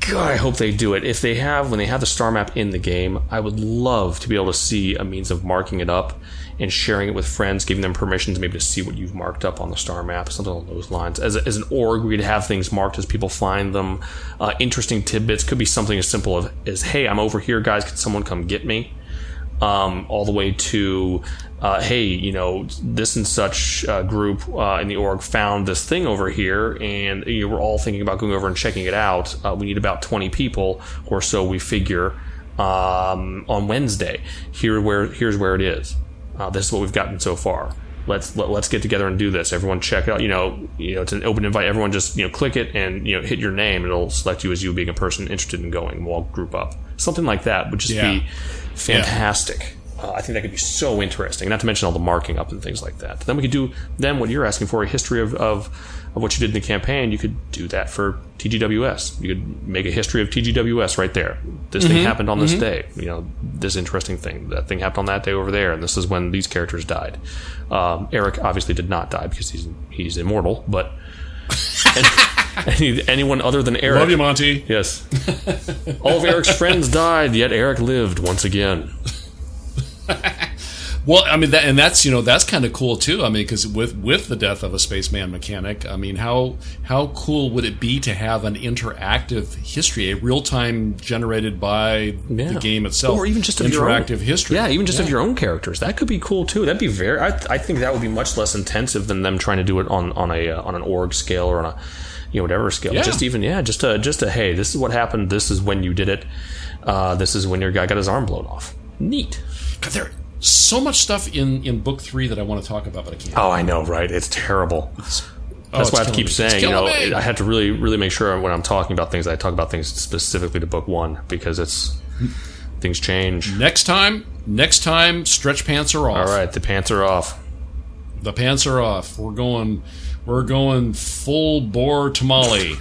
God, I hope they do it. If they have, when they have the star map in the game, I would love to be able to see a means of marking it up and sharing it with friends, giving them permissions maybe to see what you've marked up on the star map, something along those lines. As, a, as an org, we'd have things marked as people find them. Uh, interesting tidbits could be something as simple as, as, "Hey, I'm over here, guys. Can someone come get me?" Um, all the way to, uh, hey, you know, this and such uh, group uh, in the org found this thing over here, and you know, we're all thinking about going over and checking it out. Uh, we need about 20 people or so, we figure, um, on Wednesday. Here, where here's where it is. Uh, this is what we've gotten so far. Let's let, let's get together and do this. Everyone check out. You know, you know, it's an open invite. Everyone just you know click it and you know hit your name. It'll select you as you being a person interested in going. We'll all group up. Something like that would just Yeah. be fantastic. Uh, I think that could be so interesting. Not to mention all the marking up and things like that. Then we could do then what you're asking for a history of, of, of what you did in the campaign. You could do that for TGWS. You could make a history of TGWS right there. This thing happened on this day. You know, this interesting thing. That thing happened on that day over there, and this is when these characters died. Um, Eric obviously did not die because he's he's immortal, but. any, anyone other than Eric love you, Monty. Yes. All of Eric's friends died, yet Eric lived once again. Well, I mean, that, and that's you know that's kind of cool too. I mean, because with with the death of a spaceman mechanic, I mean, how how cool would it be to have an interactive history, a real time generated by the game itself, Or even just of your own- interactive history? Yeah, even just of your own characters. That could be cool too. That'd be very. I, I think that would be much less intensive than them trying to do it on on a uh, on an org scale or on a you know whatever scale. Yeah. Just even yeah, just a just a hey, this is what happened. This is when you did it. Uh, this is when your guy got his arm blown off. Neat. God, there so much stuff in in book three that I want to talk about, but I can't. Oh, I know, right? It's terrible. Oh, That's it's why I have to keep me. Saying, you know, me. I have to really, really make sure when I'm talking about things, I talk about things specifically to book one because it's things change. Next time, next time, stretch pants are off. All right, the pants are off. The pants are off. We're going, we're going full bore tamale.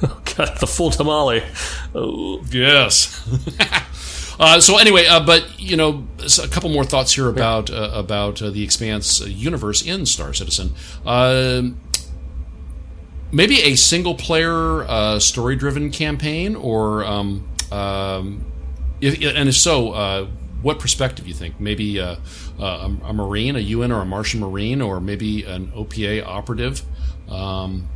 Got the full tamale. Oh, yes. uh, so anyway, uh, but you know, a couple more thoughts here about uh, about uh, the Expanse uh, universe in Star Citizen. Um maybe a single player uh, story driven campaign, or um, um, if, and if so, what perspective you think? Maybe a, a Marine, a UN or a Martian Marine, or maybe an OPA operative. Um,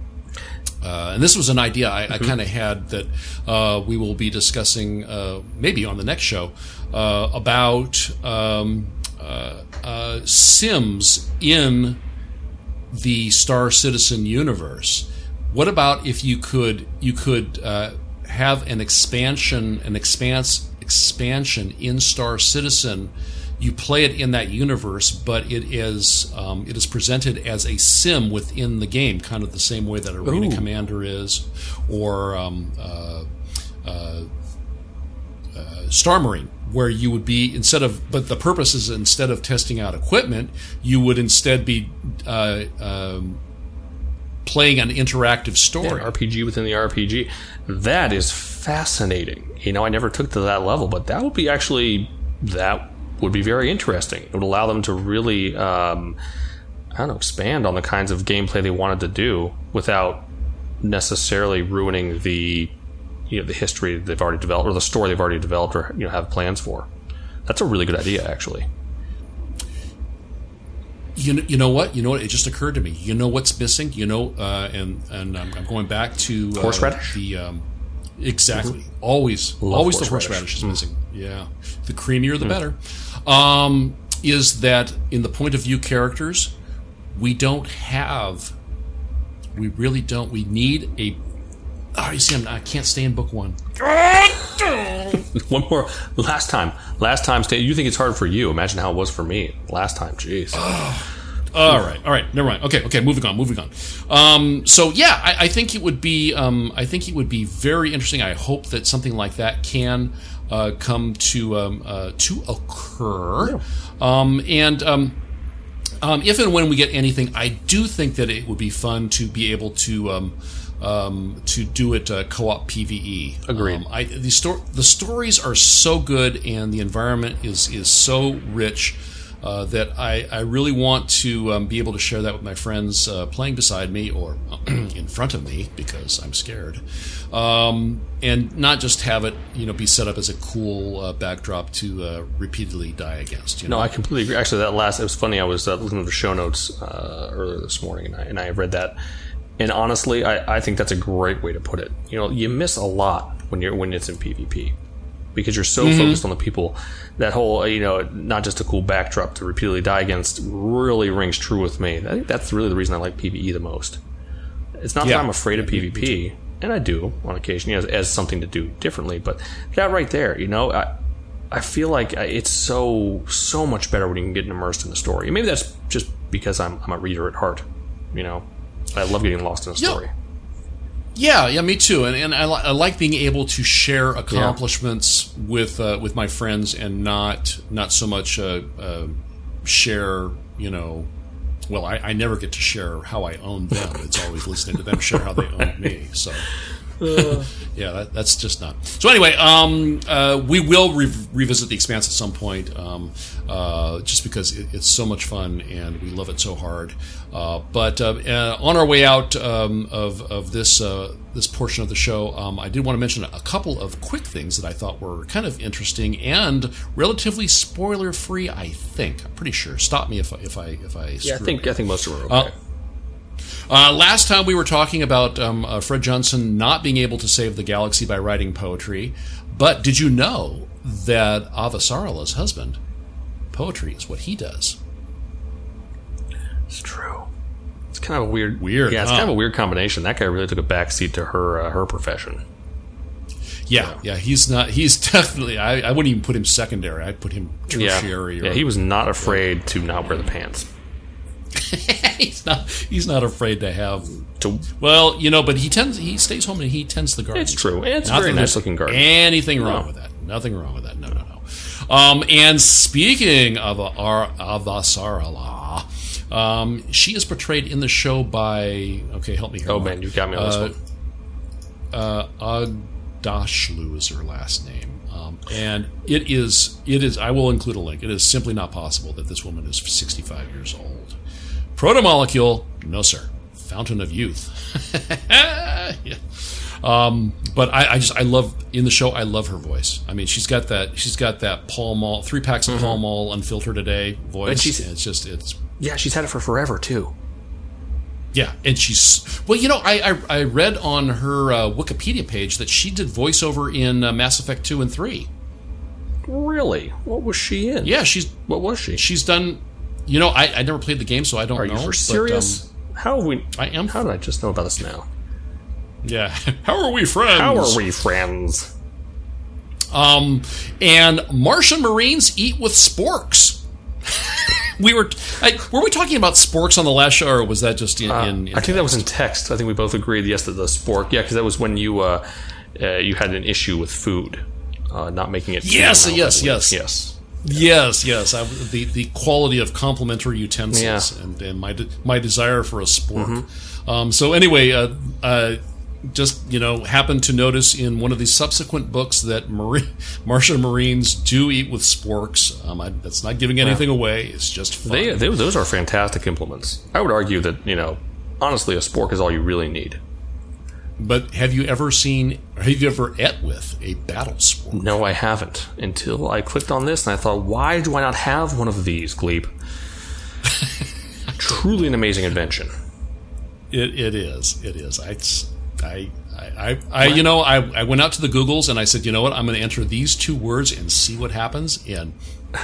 uh, and this was an idea I, I kind of had that uh, we will be discussing uh, maybe on the next show uh, about um, uh, uh, Sims in the Star Citizen universe. What about if you could you could uh, have an expansion, an expanse expansion in Star Citizen? You play it in that universe, but it is um, it is presented as a sim within the game, kind of the same way that Arena Ooh. Commander is, or um, uh, uh, uh, Star Marine, where you would be instead of, but the purpose is instead of testing out equipment, you would instead be uh, um, playing an interactive story. RPG within the RPG. That is fascinating. You know, I never took to that level, but that would be actually that would be very interesting. It would allow them to really, um, I don't know, expand on the kinds of gameplay they wanted to do without necessarily ruining the you know the history they've already developed or the story they've already developed or you know have plans for. That's a really good idea, actually. You know, you know what? You know what? It just occurred to me. You know what's missing? You know, uh, and and I'm, I'm going back to uh, Horseradish? The um, exactly always Mm-hmm. Love always the horseradish. Mm. horseradish is missing. Yeah, the creamier the better. Um, is that in the point of view characters? We don't have. We really don't. We need a. Oh, you see, I'm, I can't stay in book one. One more. Last time. Last time. stay. You think it's hard for you? Imagine how it was for me last time. Jeez. All right, all right, never mind. Okay, okay, moving on, moving on. Um, so yeah, I, I think it would be, um, I think it would be very interesting. I hope that something like that can uh, come to um, uh, to occur, um, and. Um, um, if and when we get anything, I do think that it would be fun to be able to um, um, to do it uh, co-op PVE. Agreed. Um, I, the, sto- the stories are so good, and the environment is is so rich. Uh, that I, I really want to um, be able to share that with my friends uh, playing beside me or in front of me because I'm scared, um, and not just have it you know be set up as a cool uh, backdrop to uh, repeatedly die against. You know? No, I completely agree. Actually, that last it was funny. I was uh, looking at the show notes uh, earlier this morning, and I, and I read that. And honestly, I, I think that's a great way to put it. You know, you miss a lot when you're when it's in PvP because you're so focused on the people. That whole, uh, you know, not just a cool backdrop to repeatedly die against really rings true with me. I think that's really the reason I like PvE the most. It's not Yeah. that I'm afraid of PvP, and I do on occasion, you know, as, as something to do differently. But that right there, you know, I, I feel like it's so so much better when you can get immersed in the story. And maybe that's just because I'm I'm a reader at heart, you know. I love getting lost in a story. Yeah, yeah, me too. And, and I, li- I like being able to share accomplishments with uh, with my friends and not not so much uh, uh, share. You know, well, I, I never get to share how I own them. It's always listening to them share how they own me. So. Yeah, that, that's just not. So anyway, um, uh, we will re- revisit the Expanse at some point, um, uh, just because it, it's so much fun and we love it so hard. Uh, but uh, uh, on our way out um, of of this uh, this portion of the show, um, I did want to mention a couple of quick things that I thought were kind of interesting and relatively spoiler free. I think I'm pretty sure. Stop me if I, if I if I Yeah, I think up. I think most of them are okay. Uh, last time we were talking about um, uh, Fred Johnson not being able to save the galaxy by writing poetry, but did you know that Avasarala's husband, poetry is what he does? It's true. It's kind of a weird. Weird, Yeah, it's huh? kind of a weird combination. That guy really took a backseat to her uh, her profession. Yeah, yeah, he's not. He's definitely. I, I wouldn't even put him secondary. I'd put him tertiary. yeah. or, He was not afraid to not wear the pants. he's not. He's not afraid to have. To Well, you know, but he tends. He stays home and he tends the garden. It's true. It's a Not very nice looking garden. Anything wrong No. with that? Nothing wrong with that. No, no, no. Um, and speaking of Ar- Avasarala, um, she is portrayed in the show by. Okay, help me here. oh man, you got me on this Uh, one. uh, Aghdashloo is her last name, um, and it is it is. I will include a link. It is simply not possible that this woman is 65 years old. Protomolecule, no sir. Fountain of youth. yeah. Um, but I, I just I love in the show. I love her voice. I mean, she's got that she's got that Pall Mall three packs of Pall Mall unfiltered a day voice. And she's- it's just it's Yeah, she's had it for forever too. yeah, and she's well. You know, I I, I read on her uh, Wikipedia page that she did voiceover in uh, Mass Effect two and three. Really? What was she in? Yeah, she's What was she? she's done. You know, I, I never played the game, so I don't Are know. you for but, serious? um, How have we? I am. How did I just know about this now? yeah. How are we friends? How are we friends? Um, and Martian Marines eat with sporks. we were I, were we talking about sporks on the last show, or was that just in? in, in Uh, I think that was in text. I think we both agreed. Yes, that the spork. Yeah, because that was when you uh, uh, you had an issue with food, uh, not making it. Yes, yes, yes. yes. Yes, yes. I, the the quality of complementary utensils Yeah. Mm-hmm. and, and my de- my desire for a spork. Um, so anyway, uh, uh, just you know, happened to notice in one of the subsequent books that Marine, Martian Marines do eat with sporks. Um, I, that's not giving anything away. It's just fun. They, they, those are fantastic implements. I would argue that you know, honestly, a spork is all you really need. But have you ever seen? Have you ever et with a battle spork? No, I haven't. Until I clicked on this and I thought, why do I not have one of these, Gleep? Truly an amazing invention. It, it is. It is. I, I, I, I, you know, I, I went out to the Googles and I said, you know what? I'm going to enter these two words and see what happens. And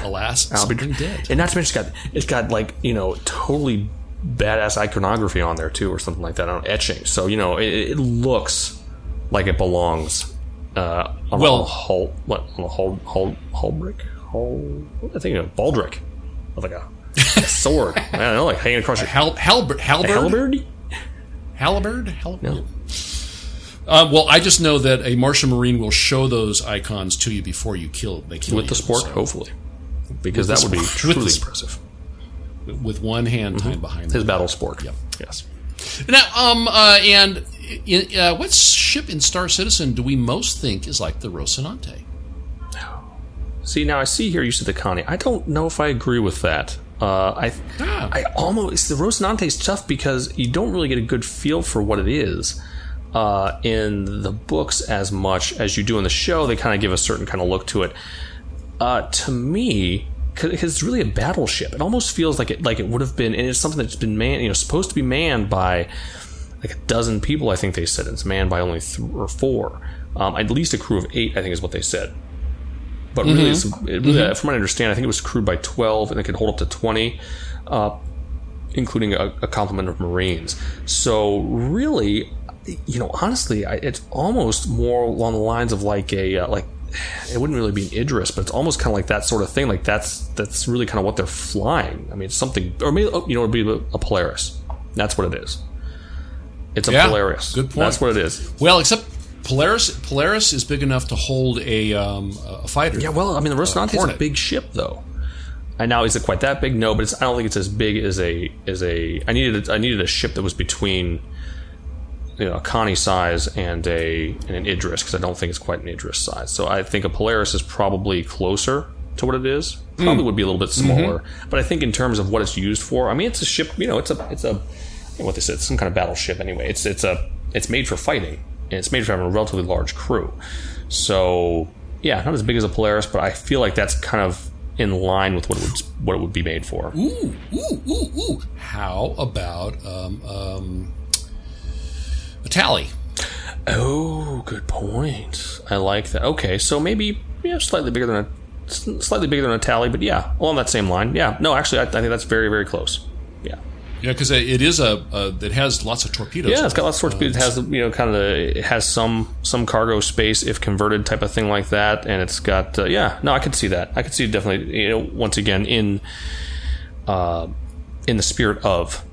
alas, I'll be- something did. And not to mention, it's got it's got like you know totally badass iconography on there too, or something like that on etching. So you know it, it looks like it belongs uh, on Well- a hull, what on a hull, hull, hull brick, hull. I think a baldric, with like a, a sword. I don't know, like hanging across your Hal, halberd, halberd, halberd. halberd, halberd. No. Uh, well, I just know that a Martian Marine will show those icons to you before you kill. They kill with the you, spork, so- hopefully, because With that the would be the truly impressive. With one hand tied behind His battle spork. Yep. Yes. Now, um, uh, and in, uh, what ship in Star Citizen do we most think is like the Rocinante? See, now I see here you said the Connie. I don't know if I agree with that. Uh, I, Ah. I almost the Rocinante is tough because you don't really get a good feel for what it is uh, in the books as much as you do in the show. They kind of give a certain kind of look to it. Uh, to me, because it's really a battleship. It almost feels like it like it would have been, and it's something that's been man, You know, supposed to be manned by like a dozen people. I think they said it's manned by only three or four. Um, at least a crew of eight, I think, is what they said. But really, it's, it really from what I understand, I think it was crewed by 12 and it could hold up to 20, uh, including a, a complement of Marines. So, really, you know, honestly, I, it's almost more along the lines of like a, uh, like, it wouldn't really be an Idris, but it's almost kind of like that sort of thing. Like, that's that's really kind of what they're flying. I mean, it's something, or maybe, oh, you know, it'd be a Polaris. That's what it is. It's a Yeah, Polaris. good point. That's what it is. Well, except Polaris, Polaris is big enough to hold a, um, a fighter. Yeah, well, I mean, the Rocinante is a big ship, though. And now is it quite that big? No, but it's, I don't think it's as big as a as a. I needed a, I needed a ship that was between, you know, a Connie size and a and an Idris because I don't think it's quite an Idris size. So I think a Polaris is probably closer to what it is. Probably would be a little bit smaller, but I think in terms of what it's used for, I mean, it's a ship. You know, it's a it's a what they said, some kind of battleship anyway. It's it's a it's made for fighting and it's made for having a relatively large crew. So yeah, not as big as a Polaris, but I feel like that's kind of in line with what it would what it would be made for. Ooh, ooh, ooh, ooh. How about um, um, a tally? Oh, good point. I like that. Okay, so maybe yeah, slightly bigger than a slightly bigger than a tally, but yeah, along that same line. Yeah, no, actually, I, I think that's very very close. Yeah, Yeah, because it is a, a it has lots of torpedoes. yeah, it's got lots of sorts. Uh, It has you know kind of it has some some cargo space if converted type of thing like that, and it's got uh, yeah. No, I could see that. I could see definitely. You know, once again in uh, in the spirit of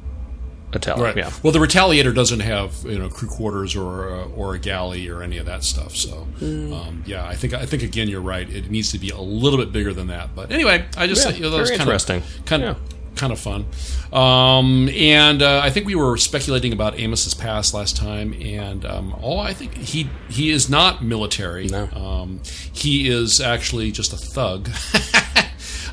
a. Right. Yeah. Well, the Retaliator doesn't have you know crew quarters or uh, or a galley or any of that stuff. So Hmm. um, yeah, I think I think again you're right. It needs to be a little bit bigger than that. But anyway, I just Yeah, you know that was kind interesting. of kind of kind of fun. Um, and uh, I think we were speculating about Amos's past last time, and um, oh, I think he he is not military. No. Um, he is actually just a thug.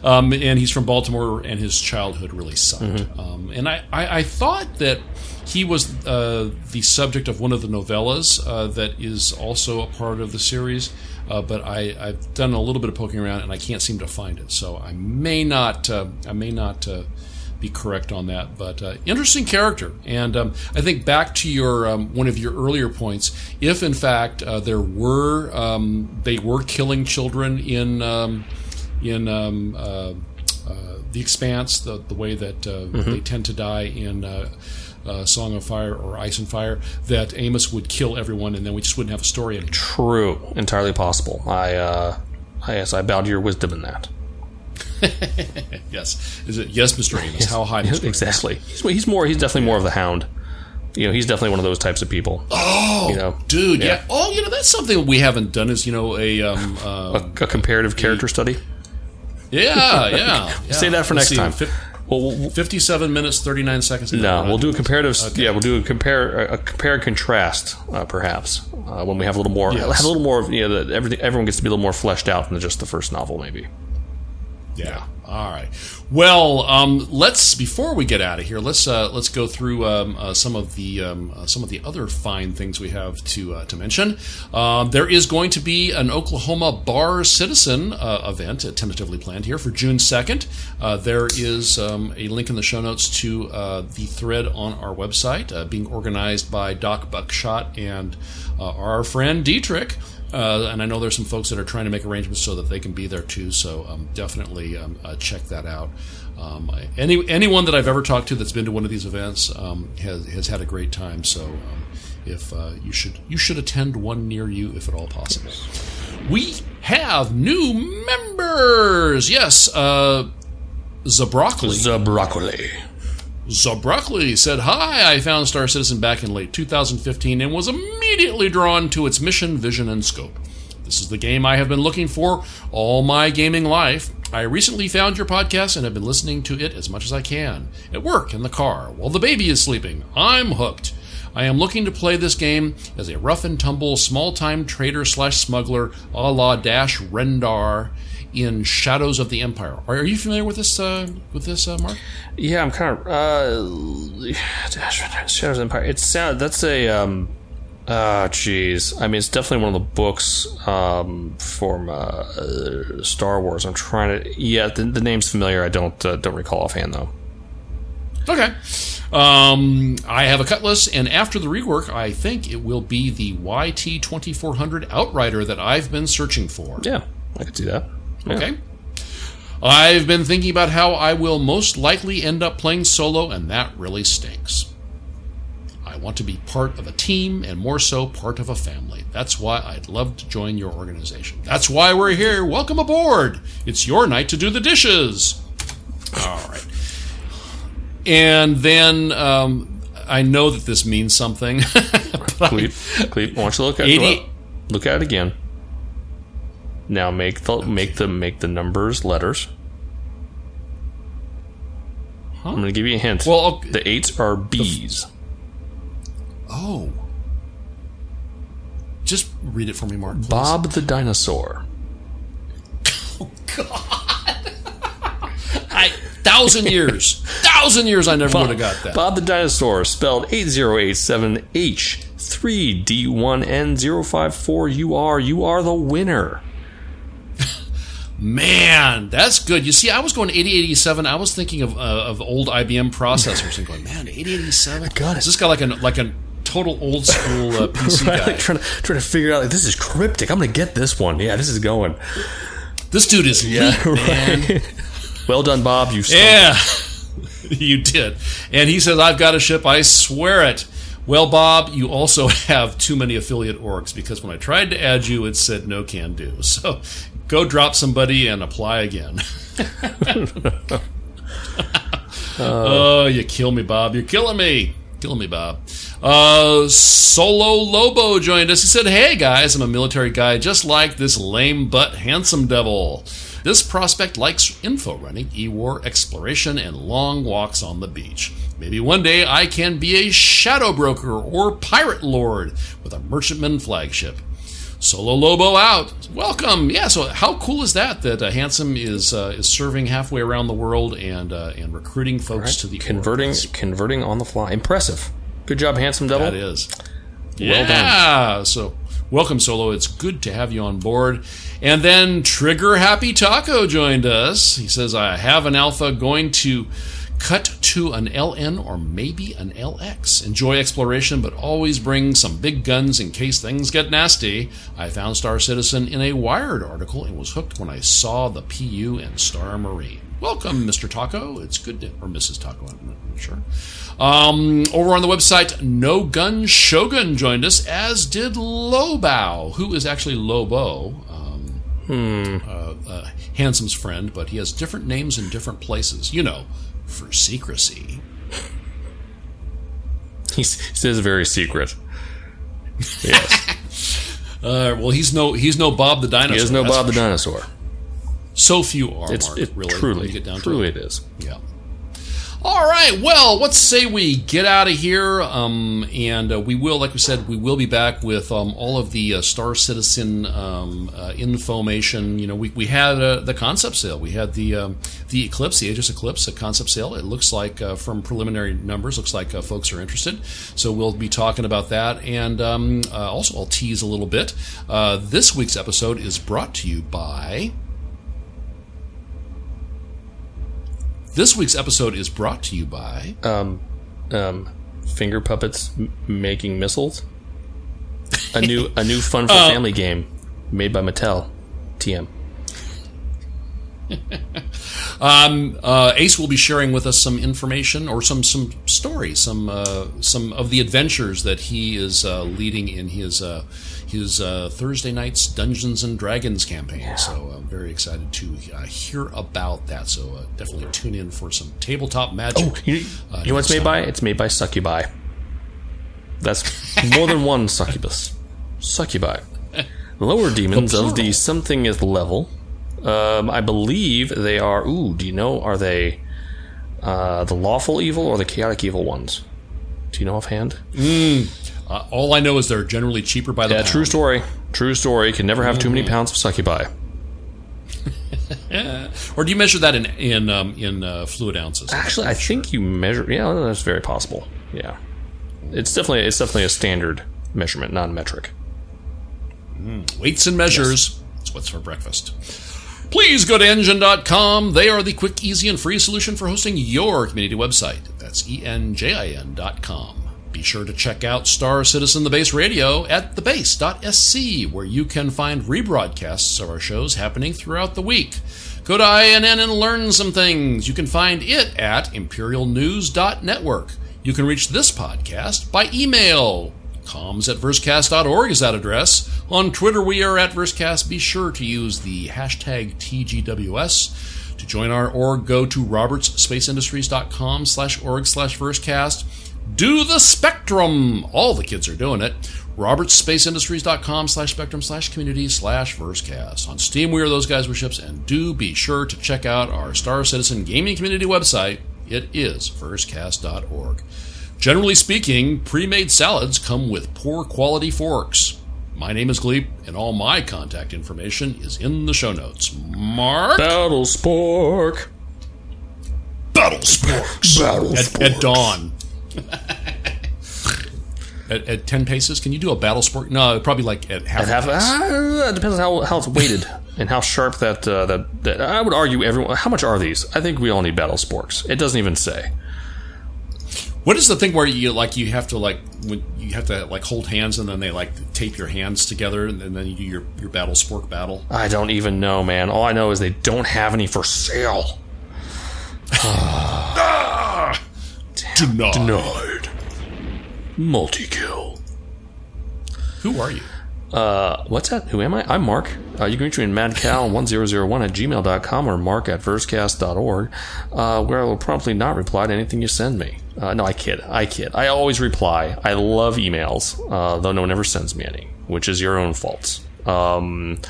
Um, and he's from Baltimore, and his childhood really sucked. Mm-hmm. Um, and I, I, I thought that he was uh, the subject of one of the novellas uh, that is also a part of the series, uh, but I, I've done a little bit of poking around, and I can't seem to find it. So I may not, uh, I may not uh, be correct on that. But uh, interesting character, and um, I think back to your um, one of your earlier points. If in fact uh, there were, um, they were killing children in. Um, in um, uh, uh, the Expanse, the the way that uh, they tend to die in uh, uh, Song of Fire or Ice and Fire, that Amos would kill everyone, and then we just wouldn't have a story anymore. True, entirely possible. I, uh, I yes, I bow to your wisdom in that. Yes, is it yes, Mr. Amos? How high. Amos? exactly. He's, he's more. He's definitely more of the hound. You know, he's definitely one of those types of people. Oh, you know, dude, yeah. yeah. Oh, you know that's something we haven't done. Is you know a um, uh, a comparative character study. Yeah, yeah, yeah. Say that for Let's next time. fif- Well, we'll, we'll- Fifty-seven minutes, thirty-nine seconds. no, we'll do a comparative. Yeah, we'll do a compare a compare and contrast, uh, perhaps uh, when we have a little more, Yes. have a little more. of, You know, that everything everyone gets to be a little more fleshed out than just the first novel, maybe. Yeah. All right. Well, um, let's before we get out of here, let's uh, let's go through um, uh, some of the um, uh, some of the other fine things we have to uh, to mention. Um, there is going to be an Oklahoma Bar Citizen uh, event tentatively planned here for June second. Uh, there is um, a link in the show notes to the thread on our website, being organized by Doc Buckshot and our friend Dietrich. Uh, and I know there's some folks that are trying to make arrangements so that they can be there too. So um, definitely um, uh, check that out. Um, any anyone that I've ever talked to that's been to one of these events um, has has had a great time. So um, if uh, you should you should attend one near you if at all possible. We have new members. Yes, uh, Zabroccoli. The broccoli. Said, Hi, I found Star Citizen back in late 2015 and was immediately drawn to its mission, vision, and scope. This is the game I have been looking for all my gaming life. I recently found your podcast and have been listening to it as much as I can. At work, in the car, while the baby is sleeping. I'm hooked. I am looking to play this game as a rough and tumble, small time trader slash smuggler a la Dash Rendar in Shadows of the Empire. Are you familiar with this, uh, with this, uh, Mark? Yeah, I'm kind of uh, Shadows of the Empire. It sound that's a um, ah, jeez. I mean, it's definitely one of the books um from uh, Star Wars. I'm trying to. Yeah, the, the name's familiar. I don't uh, don't recall offhand though. Okay. Um, I have a cutlass, and after the rework, I think it will be the YT 2400 Outrider that I've been searching for. Yeah, I could see that. Yeah. Okay. I've been thinking about how I will most likely end up playing solo, and that really stinks. I want to be part of a team, and more so, part of a family. That's why I'd love to join your organization. That's why we're here. Welcome aboard. It's your night to do the dishes. All right. And then um, I know that this means something. Gleep, Gleep, I want you to look at 80 look at it again. Now make the make the make the numbers letters. I'm going to give you a hint. Well, okay. the eights are B's. Oh. Just read it for me, Mark. please. Bob the dinosaur. Oh God! I, thousand years. thousand years I never would have got that. Bob the dinosaur, spelled 8087H3D1N054. You are you are the winner. Man, that's good. You see, I was going 8087. I was thinking of uh, of old IBM processors and going, man, 8087. got it. Is this guy like a like a total old school uh, PC Right, guy? like trying to trying to figure out like this is cryptic. I'm gonna get this one. Yeah, this is going. This dude is yeah, man. Well done, Bob. You. Yeah, you did. And he says, I've got a ship. I swear it. Well, Bob, you also have too many affiliate orgs because when I tried to add you, it said no can do. So go drop somebody and apply again. oh, you kill me, Bob. You're killing me. Killing me, Bob. Uh, Solo Lobo joined us. He said, Hey guys, I'm a military guy just like this lame but handsome devil. This prospect likes info running, e war exploration, and long walks on the beach. Maybe one day I can be a shadow broker or pirate lord with a merchantman flagship. Solo Lobo out. Welcome. Yeah. So how cool is that? That uh, Handsome is uh, is serving halfway around the world and uh, and recruiting folks to the converting converting on the fly. Impressive. Good job, handsome devil. That is. Well yeah. So welcome, Solo. It's good to have you on board. And then Trigger Happy Taco joined us. He says, I have an alpha going to cut to an LN or maybe an LX. Enjoy exploration, but always bring some big guns in case things get nasty. I found Star Citizen in a Wired article and was hooked when I saw the PU and Star Marine. Welcome, Mr. Taco. It's good to, or Mrs. Taco, I'm not sure. Um, over on the website, No Gun Shogun joined us, as did Lobao, who is actually Lobo, um, uh, uh, Handsome's friend, but he has different names in different places. You know, for secrecy. He's, he says very secret. Yes. Uh, well, he's no he's no Bob the dinosaur. he is no Bob the dinosaur. So few are. It's Mark, it really. truly, get down truly it is. Yeah. All right. Well, let's say we get out of here, um, and uh, we will, like we said, we will be back with um, all of the uh, Star Citizen um, uh, information. You know, we, we had uh, the concept sale. We had the um, the Eclipse, the Aegis Eclipse, a concept sale. It looks like, uh, from preliminary numbers, looks like uh, folks are interested. So we'll be talking about that, and um, also I'll tease a little bit. This week's episode is brought to you by. This week's episode is brought to you by. Um, um, finger puppets m- making missiles. A new a new fun for Uh, family game made by Mattel. TM. Um, uh, Ace will be sharing with us some information or some some stories, some uh, some of the adventures that he is uh, leading in his uh, his uh, Thursday nights Dungeons and Dragons campaign. So I'm very excited to uh, hear about that. So uh, definitely tune in for some tabletop magic. Oh, you, uh, you know what it's next made by? It's made by Succubi. That's more than one succubus. Succubi. Lower demons The of the plural. somethingth level. Um, I believe they are. Ooh, do you know? Are they uh, the lawful evil or the chaotic evil ones? Do you know offhand? Uh, all I know is they're generally cheaper by the Yeah, pound. true story. True story. Can never have too many pounds of succubi. Or do you measure that in in um, in uh, fluid ounces? Actually, I think you measure. Yeah, that's very possible. Yeah, it's definitely it's definitely a standard measurement, non-metric. Weights and measures. That's what's for breakfast. Please go to enjin.com. They are the quick, easy, and free solution for hosting your community website. That's enjin.com. Be sure to check out Star Citizen The Base Radio at thebase.sc, where you can find rebroadcasts of our shows happening throughout the week. Go to INN and learn some things. You can find it at imperialnews.network. You can reach this podcast by email. Comms at versecast.org is that address. On Twitter, we are at Versecast. Be sure to use the hashtag TGWS. To join our org, go to robertsspaceindustries.com slash org slash versecast. Do the Spectrum! All the kids are doing it. robertsspaceindustries.com slash spectrum slash community slash versecast. On Steam, we are those guys with ships, and do be sure to check out our Star Citizen gaming community website. It is versecast.org. Generally speaking, pre made salads come with poor quality forks. My name is Gleep, and all my contact information is in the show notes. Mark? Battle spork. Battle Sporks. Battle At, at dawn. at, at 10 paces, can you do a battle sport? No, probably like at half. At half, a pace. ah, it depends on how, how it's weighted and how sharp that, uh, that that. I would argue everyone. How much are these? I think we all need battle sporks. It doesn't even say. What is the thing where you like you have to like when you have to like hold hands and then they like tape your hands together and then you do your, your battle spork battle? I don't even know, man. All I know is they don't have any for sale. Denied. Denied. Multi kill. Who are you? Uh, what's that? Who am I? I'm Mark. Uh, you can reach me in madcal1001 at gmail.com or mark at versecast.org, uh, where I will promptly not reply to anything you send me. Uh, no, I kid. I kid. I always reply. I love emails, uh, though no one ever sends me any, which is your own fault. Um,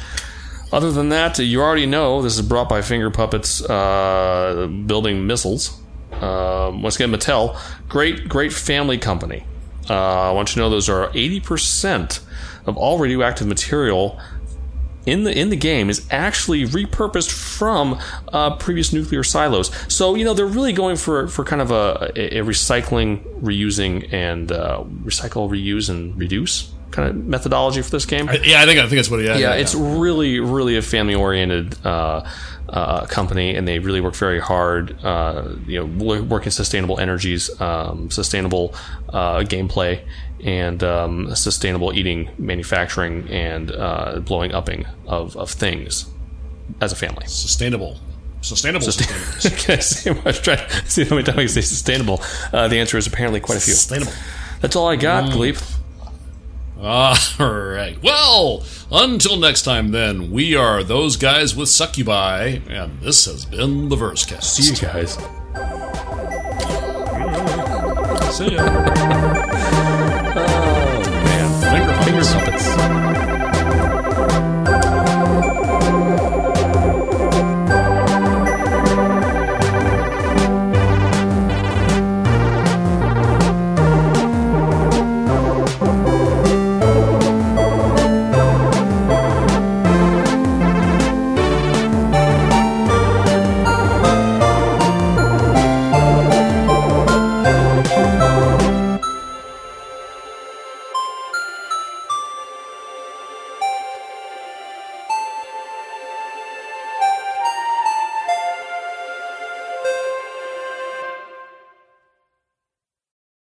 other than that, you already know this is brought by Finger Puppets uh, building missiles. Um, once again, Mattel, great, great family company. Uh, I want you to know those are 80% of all radioactive material in the in the game is actually repurposed from uh, previous nuclear silos. So you know they're really going for for kind of a, a recycling, reusing, and uh, recycle, reuse, and reduce kind of methodology for this game. I- yeah, I think I think that's what. Yeah, Yeah, it's really, really a family-oriented uh, uh, company, and they really work very hard. Uh, you know, wo- working sustainable energies, um, sustainable uh, gameplay, and um, sustainable eating, manufacturing, and uh, blowing upping of, of things as a family. sustainable. Sustainable. sustainable. Can I was trying to see how many times I say sustainable? Uh, the answer is apparently quite a few. sustainable. That's all I got, Gleep. All right. Well, until next time, then, we are those guys with succubi, and this has been the Versecast. See you guys. See ya. Finger puppets.